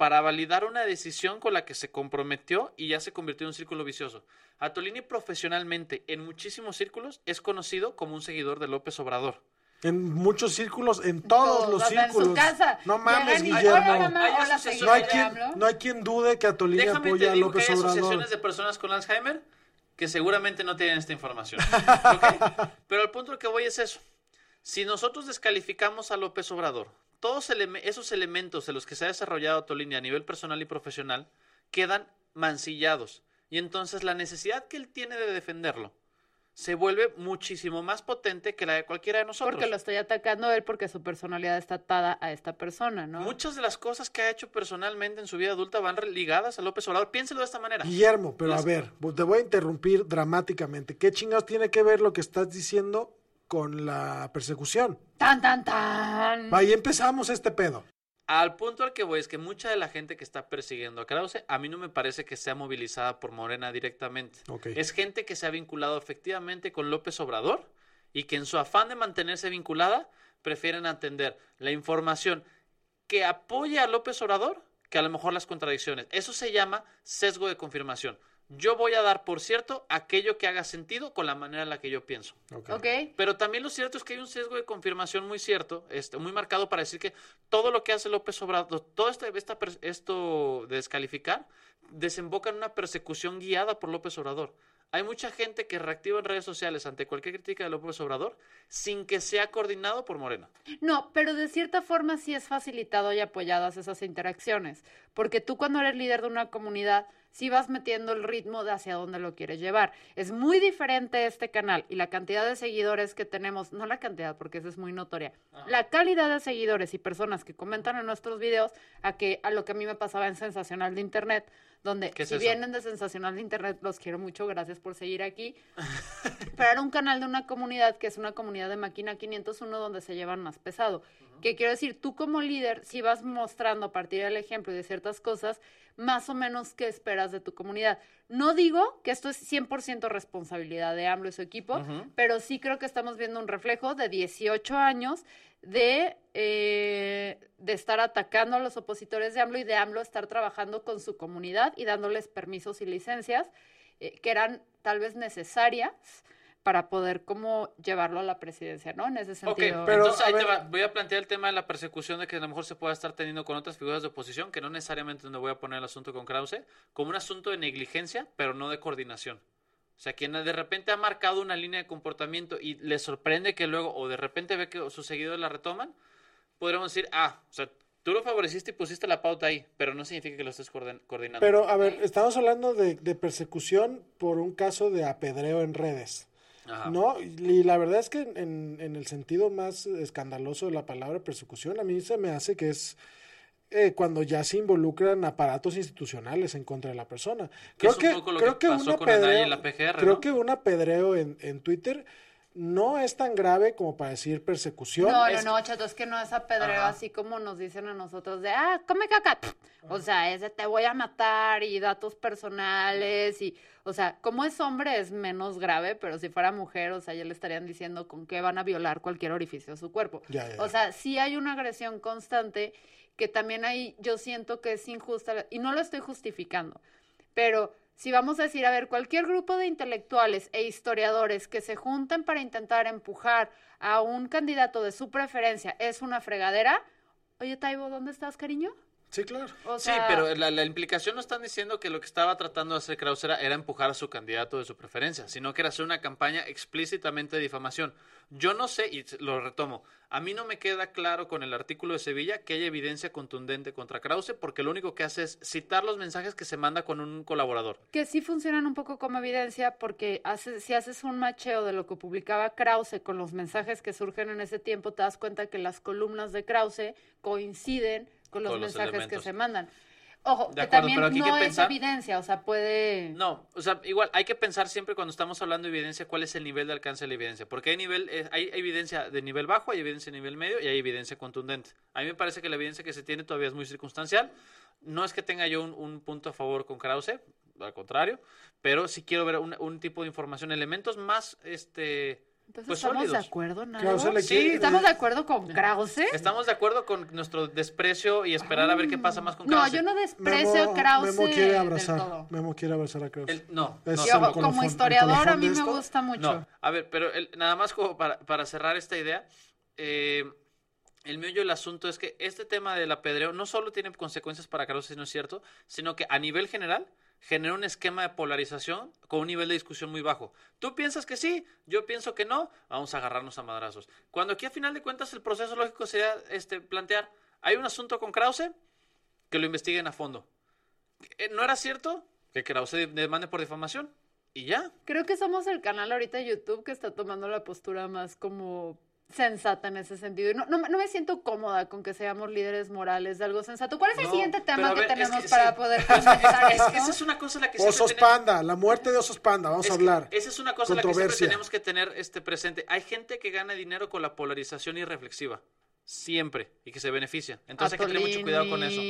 para validar una decisión con la que se comprometió y ya se convirtió en un círculo vicioso. Atolini profesionalmente, en muchísimos círculos, es conocido como un seguidor de López Obrador.
En muchos círculos, en todos los círculos.
En su casa.
No mames, Guillermo.
"Hola, mamá,
Hay
hola,
asociaciones-
seguidor
No hay, quien,
AMLO".
no hay quien dude que Atolini
Déjame
apoya
te
a López
que hay
Obrador.
asociaciones de personas con Alzheimer que seguramente no tienen esta información. Pero el punto al que voy es eso. Si nosotros descalificamos a López Obrador, todos eleme- esos elementos de los que se ha desarrollado Tolini a nivel personal y profesional quedan mancillados. Y entonces la necesidad que él tiene de defenderlo se vuelve muchísimo más potente que la de cualquiera de nosotros.
Porque lo estoy atacando a él porque su personalidad está atada a esta persona, ¿no?
Muchas de las cosas que ha hecho personalmente en su vida adulta van ligadas a López Obrador. Piénselo de esta manera.
Guillermo, pero a ver, te voy a interrumpir dramáticamente. ¿Qué chingados tiene que ver lo que estás diciendo con la persecución?
Tan, tan, tan.
Ahí empezamos este pedo.
Al punto al que voy es que mucha de la gente que está persiguiendo a Krause, a mí no me parece que sea movilizada por Morena directamente.
Ok.
Es gente que se ha vinculado efectivamente con López Obrador y que en su afán de mantenerse vinculada prefieren atender la información que apoya a López Obrador que a lo mejor las contradicciones. Eso se llama sesgo de confirmación. Yo voy a dar por cierto aquello que haga sentido con la manera en la que yo pienso.
Ok.
Pero también lo cierto es que hay un sesgo de confirmación muy cierto, este, muy marcado para decir que todo lo que hace López Obrador, todo este- esta esto de descalificar, desemboca en una persecución guiada por López Obrador. Hay mucha gente que reactiva en redes sociales ante cualquier crítica de López Obrador sin que sea coordinado por Morena.
No, pero de cierta forma sí es facilitado y apoyadas esas interacciones, porque tú cuando eres líder de una comunidad sí vas metiendo el ritmo de hacia dónde lo quieres llevar. Es muy diferente este canal y la cantidad de seguidores que tenemos, no la cantidad porque eso es muy notoria, la calidad de seguidores y personas que comentan en nuestros videos a que a lo que a mí me pasaba en Sensacional de Internet, donde
¿Qué es
si vienen de Sensacional de Internet, los quiero mucho, gracias por seguir aquí. Pero era un canal de una comunidad que es una comunidad de máquina 501 donde se llevan más pesado. Que quiero decir, tú como líder, si vas mostrando a partir del ejemplo y de ciertas cosas, más o menos qué esperas de tu comunidad. No digo que esto es 100% responsabilidad de AMLO y su equipo, pero sí creo que estamos viendo un reflejo de 18 años de, eh, de estar atacando a los opositores de AMLO y de AMLO estar trabajando con su comunidad y dándoles permisos y licencias eh, que eran tal vez necesarias para poder como llevarlo a la presidencia, ¿no? En ese
Ok,
sentido.
pero-
entonces
a
ahí te va. voy a plantear el tema de la persecución de que a lo mejor se pueda estar teniendo con otras figuras de oposición, que no necesariamente donde voy a poner el asunto con Krause, como un asunto de negligencia, pero no de coordinación. O sea, quien de repente ha marcado una línea de comportamiento y le sorprende que luego, o de repente ve que sus seguidores la retoman, podríamos decir, ah, o sea, tú lo favoreciste y pusiste la pauta ahí, pero no significa que lo estés coordinando.
Pero, a ver, estamos hablando de, de persecución por un caso de apedreo en redes.
Ajá.
¿No? Y la verdad es que en, en el sentido más escandaloso de la palabra persecución, a mí se me hace que es eh, cuando ya se involucran aparatos institucionales en contra de la persona.
Que
Creo que, creo
que
que
pasó
un
con Anaya
apedreo,
en la PGR,
creo
¿no?
que un apedreo en, en Twitter no es tan grave como para decir persecución.
No, no,
es-
no, chato, es que no es apedreo
Ajá.
así como nos dicen a nosotros de, ah, come caca. O sea, es de te voy a matar y datos personales y, o sea, como es hombre es menos grave, pero si fuera mujer, o sea, ya le estarían diciendo con qué van a violar cualquier orificio de su cuerpo.
Ya, ya,
O sea, sí hay una agresión constante que también ahí yo siento que es injusta y no lo estoy justificando, pero si vamos a decir, a ver, cualquier grupo de intelectuales e historiadores que se junten para intentar empujar a un candidato de su preferencia es una fregadera, oye, Taibo, ¿dónde estás, cariño?
Sí, claro.
O
Sí, pero la, la implicación no están diciendo que lo que estaba tratando de hacer Krause era, era empujar a su candidato de su preferencia, sino que era hacer una campaña explícitamente de difamación. Yo no sé, y lo retomo, a mí no me queda claro con el artículo de Sevilla que haya evidencia contundente contra Krause, porque lo único que hace es citar los mensajes que se manda con un colaborador.
que sí funcionan un poco como evidencia porque hace- si haces un macheo de lo que publicaba Krause con los mensajes que surgen en ese tiempo, te das cuenta que las columnas de Krause coinciden con los mensajes que se mandan. Ojo,
De
que también
pero aquí hay
no
que
es evidencia, o sea, puede...
No, o sea, igual hay que pensar siempre cuando estamos hablando de evidencia cuál es el nivel de alcance de la evidencia, porque hay nivel eh, hay evidencia de nivel bajo, hay evidencia de nivel medio y hay evidencia contundente. A mí me parece que la evidencia que se tiene todavía es muy circunstancial. No es que tenga yo un, un punto a favor con Krause, al contrario, pero sí quiero ver un, un tipo de información, elementos más este
Entonces,
pues
¿estamos
sólidos.
de acuerdo,
Sí,
quiere-
¿Estamos de acuerdo con Krause?
Estamos de acuerdo con nuestro desprecio y esperar a ver qué pasa más con
No,
Krause.
yo no desprecio
Memo,
a Krause
Memo quiere abrazar. Memo quiere abrazar a Krause.
El- no,
Es
no,
Y
el
ojo,
tampoco.
colofón-
como historiador, a mí me gusta mucho.
No, a ver, pero el- nada más como para, para cerrar esta idea, eh, el meollo del asunto es que este tema del apedreo no solo tiene consecuencias para Krause, si no es cierto, sino que a nivel general genera un esquema de polarización con un nivel de discusión muy bajo. Tú piensas que sí, yo pienso que no, vamos a agarrarnos a madrazos. Cuando aquí a final de cuentas el proceso lógico sería este, plantear, hay un asunto con Krause, que lo investiguen a fondo. Eh, ¿No era cierto que Krause demande por difamación? y ya.
Creo que somos el canal ahorita de YouTube que está tomando la postura más como sensata en ese sentido. Y no, no, me- no me siento cómoda con que seamos líderes morales de algo sensato. ¿Cuál es el
No,
siguiente tema que
es
tenemos
que
para
sí.
poder comenzar
es que esa es una cosa en la que siempre
Osos
tenemos-
panda, la muerte de osos panda, vamos
Es
a hablar.
esa es una cosa en la que siempre
Controversia.
tenemos que tener este presente. Hay gente que gana dinero con la polarización irreflexiva. Siempre. Y que se beneficia. Entonces hay que tener mucho cuidado con eso.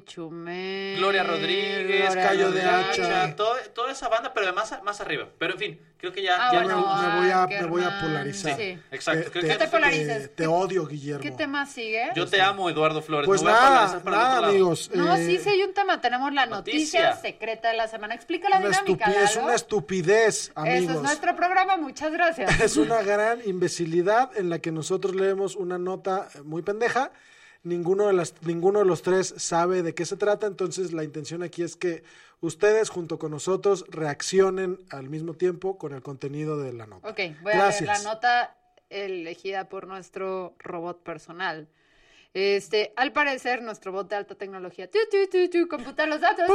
Chumel,
Gloria Rodríguez,
Gloria
Cayo de. Hacha.
todo- toda esa banda, pero además más arriba. Pero en fin, creo que ya.
Ah,
ya
me,
bueno,
me voy a, me voy a polarizar.
sí.
Exacto.
Te,
Creo
te-
que-
No te polarices.
te- te odio, Guillermo.
¿Qué tema sigue?
Yo te amo, Eduardo Flores.
Pues nada, nada, amigos.
No,
eh,
sí, sí hay un tema. Tenemos la noticia,
Noticia.
secreta de la semana. Explica la
una
dinámica,
es una estupidez, amigos.
Eso es nuestro programa. Muchas gracias.
Es una gran imbecilidad en la que nosotros leemos una nota eh, muy pendeja. Ninguno de, las, ninguno de los tres sabe de qué se trata, entonces la intención aquí es que ustedes junto con nosotros reaccionen al mismo tiempo con el contenido de la nota.
Ok, voy a leer la nota elegida por nuestro robot personal. Este, al parecer, nuestro bot de alta tecnología, tu, tu, tu, tu, computa los datos.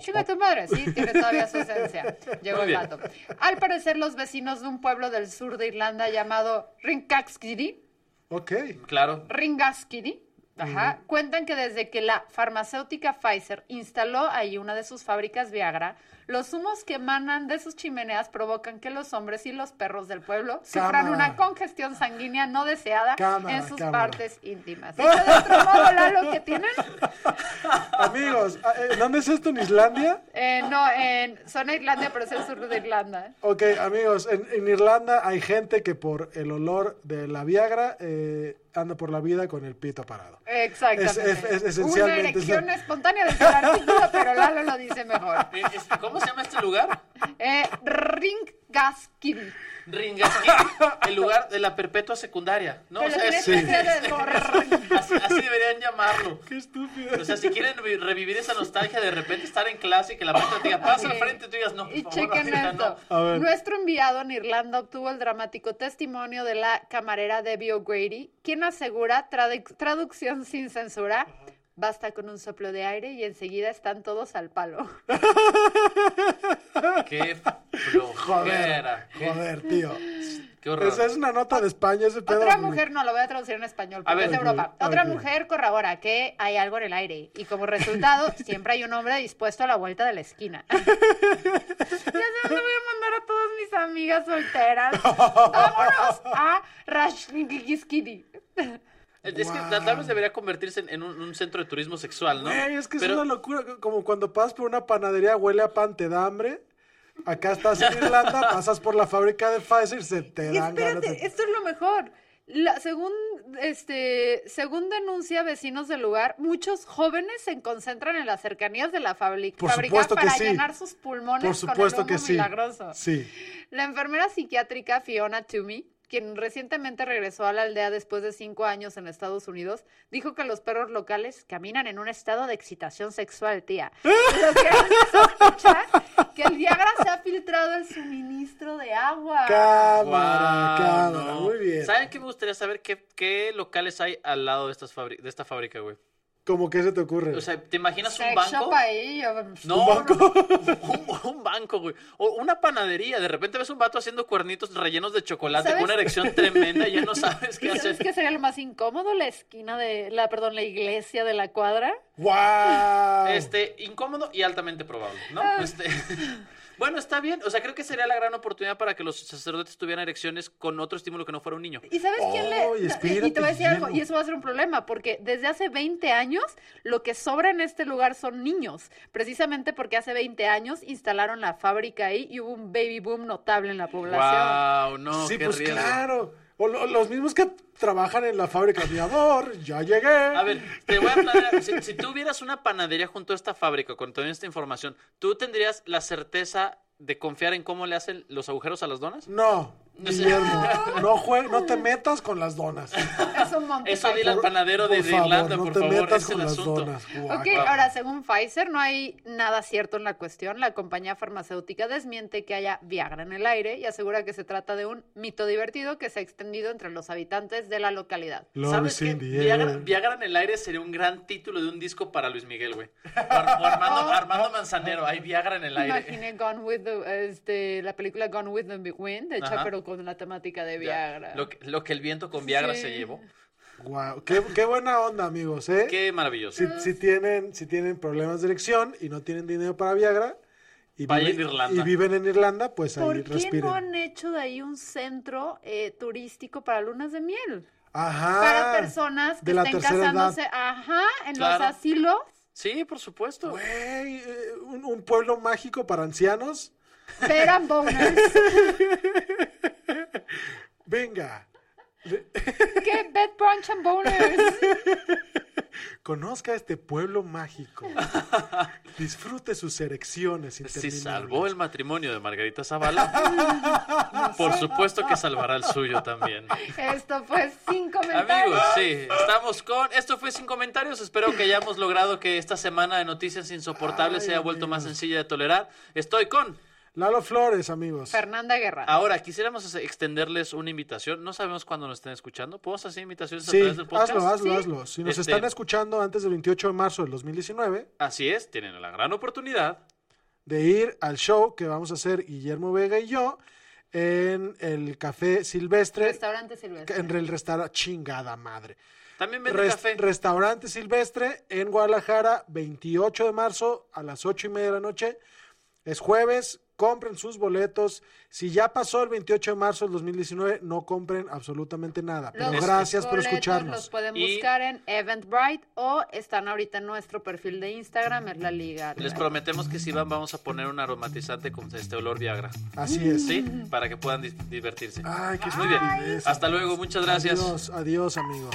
Chinga tu madre, sí, tiene todavía su esencia. Llegó el dato. Al parecer, los vecinos de un pueblo del sur de Irlanda llamado Ringaskiddy,
Ok.
Claro.
Ringaskiddy, ajá, cuentan que desde que la farmacéutica Pfizer instaló ahí una de sus fábricas Viagra, los humos que emanan de sus chimeneas provocan que los hombres y los perros del pueblo sufran una congestión sanguínea no deseada
Cámara,
en sus
cámara.
partes íntimas. ¿Eso de otro modo, Lalo, que tienen?
Amigos, ah, eh, ¿dónde es esto? ¿En Islandia?
Eh, no, en zona Irlanda, pero es el sur de Irlanda.
Ok, amigos, en, en Irlanda hay gente que por el olor de la Viagra eh, anda por la vida con el pito parado.
Exactamente.
Es- es- es esencialmente
Una erección
eso.
espontánea de el artículo, pero Lalo lo dice mejor.
Eh, es- ¿Cómo se llama este lugar?
Eh, Ringaskiddy.
Ringasquí, el lugar de la perpetua secundaria. ¿no? O sea, es- así, así deberían llamarlo.
Qué estúpido.
O sea, si quieren revi- revivir esa nostalgia de repente estar en clase y que la maestra te diga, pasa al frente y tú digas, no, por
Y
favor,
chequen esto.
no.
Nuestro enviado en Irlanda obtuvo el dramático testimonio de la camarera Debbie O'Grady, quien asegura, tradu- traducción sin censura, basta con un soplo de aire y enseguida están todos al palo.
Qué flojera. Qué,
Joder, tío.
qué horror.
Esa es una nota de España, ese pedo.
Otra mujer, no lo voy a traducir en español, porque
A ver.
es de Europa. Otra mujer corrobora que hay algo en el aire y como resultado siempre hay un hombre dispuesto a la vuelta de la esquina. ya sé dónde voy a mandar a todas mis amigas solteras. Vámonos a Rashnigiskidi.
Es que tal vez debería convertirse en, en un, un centro de turismo sexual, ¿no?
Güey, es que
Pero-
es una locura. Como cuando pasas por una panadería, huele a pan, te da hambre. Acá estás en Irlanda, pasas por la fábrica de Pfizer, se te
Y
dan ganas
espérate,
de...
esto es lo mejor. La- según, este, según denuncia vecinos del lugar, muchos jóvenes se concentran en las cercanías de la fábrica
supuesto que
para
sí.
llenar sus pulmones
Por supuesto
con el
que
humo
sí.
milagroso.
Sí.
La enfermera psiquiátrica Fiona Toomey, quien recientemente regresó a la aldea después de cinco años en Estados Unidos, dijo que los perros locales caminan en un estado de excitación sexual, tía. Lo que hace sospechar que el Viagra se ha filtrado el suministro de agua.
Cámara,
Guau,
cámara.
no.
Muy bien.
¿Saben qué me gustaría saber? ¿Qué, qué locales hay al lado de, estas fabri- de esta fábrica, güey?
¿Cómo que se te ocurre?
O sea, ¿te imaginas un banco?
shop ahí, yo-
No,
¿Un banco?
no. Un, un banco, güey. O una panadería. De repente ves un vato haciendo cuernitos rellenos de chocolate
¿Sabes?
con una erección tremenda y ya no sabes qué
¿Y sabes
hacer.
qué sería lo más incómodo? La esquina de, la, perdón, la iglesia de la cuadra.
¡Wow!
Este, incómodo y altamente probable, ¿no?
Ah.
Este, bueno, está bien. O sea, creo que sería la gran oportunidad para que los sacerdotes tuvieran erecciones con otro estímulo que no fuera un niño.
¿Y sabes quién le.?
Ay,
y- y
espérate,
te voy a decir algo, y eso va a ser un problema, porque desde hace 20 años lo que sobra en este lugar son niños. Precisamente porque hace 20 años instalaron la fábrica ahí y hubo un baby boom notable en la población.
Wow, no,
sí,
qué
pues
riesgo.
claro. O lo- los mismos que trabajan en la fábrica, mi amor, ya llegué.
A ver, te voy a. Si, si tú hubieras una panadería junto a esta fábrica con toda esta información, ¿tú tendrías la certeza de confiar en cómo le hacen los agujeros a las donas?
No, Guillermo, no, jue- no te metas con las donas.
Es un Monty
Eso dile al panadero de,
Por
de
favor,
Irlanda,
no
por
te
favor.
metas
Es el
con las
asunto.
donas.
Ok, ahora según Pfizer no hay nada cierto en la cuestión. La compañía farmacéutica desmiente que haya Viagra en el aire y asegura que se trata de un mito divertido que se ha extendido entre los habitantes de la localidad.
Love
¿Sabes qué? Viagra, en el aire sería un gran título de un disco para Luis Miguel, güey. O Ar- o Armando, Armando Manzanero, hay Viagra en el aire.
Imaginé Gone with the, este, la película Gone with the Wind, hecha pero con la temática de
Ya,
Viagra.
Lo que, lo que el viento con Viagra
Sí.
se llevó.
Guau, qué, qué buena onda, amigos, ¿eh?
Qué maravilloso.
Si, si tienen, si tienen problemas de erección y no tienen dinero para Viagra y, viven,
Irlanda.
y viven en Irlanda, pues ahí
¿Por qué
respiren.
no han hecho de ahí un centro eh, turístico para lunas de miel?
Ajá.
para personas que
de la
estén
tercera edad.
casándose, ajá, en
Claro.
los asilos.
Sí, por supuesto.
Güey, eh, un, un pueblo mágico para ancianos.
Ver and boners.
Venga,
¿Qué? Bed brunch and boners.
conozca este pueblo mágico. Disfrute sus erecciones
Si salvó el matrimonio de Margarita Zavala, por supuesto que salvará el suyo también.
Esto fue sin comentarios.
Amigos, sí, estamos con. Esto fue sin comentarios. Espero que hayamos logrado que esta semana de noticias insoportables
Ay,
se haya vuelto más sencilla de tolerar. Estoy con.
Lalo Flores, amigos.
Fernanda Guerra.
Ahora, quisiéramos extenderles una invitación. No sabemos cuándo nos estén escuchando. ¿Podemos hacer invitaciones a
Sí,
través del podcast?
hazlo, hazlo,
Sí.
hazlo. Si nos
Este-
están escuchando antes del 28 de marzo del 2019,
Así es, tienen la gran oportunidad.
de ir al show que vamos a hacer Guillermo Vega y yo en el Café Silvestre,
Restaurante Silvestre.
en el restaurante chingada madre.
También vende
Res-
café.
Restaurante Silvestre en Guadalajara, 28 de marzo a las 8 y media de la noche. Es jueves, compren sus boletos. Si ya pasó el 28 de marzo del 2019, no compren absolutamente nada. Pero
Los
gracias por escucharnos.
Los pueden
Y-
buscar en Eventbrite o están ahorita en nuestro perfil de Instagram, es la liga.
Les prometemos que si van, vamos a poner un aromatizante con este olor Viagra.
Así es.
¿Sí? Para que puedan di- divertirse.
Ay, qué
Muy bien. Hasta luego, muchas gracias.
Adiós, adiós, amigos.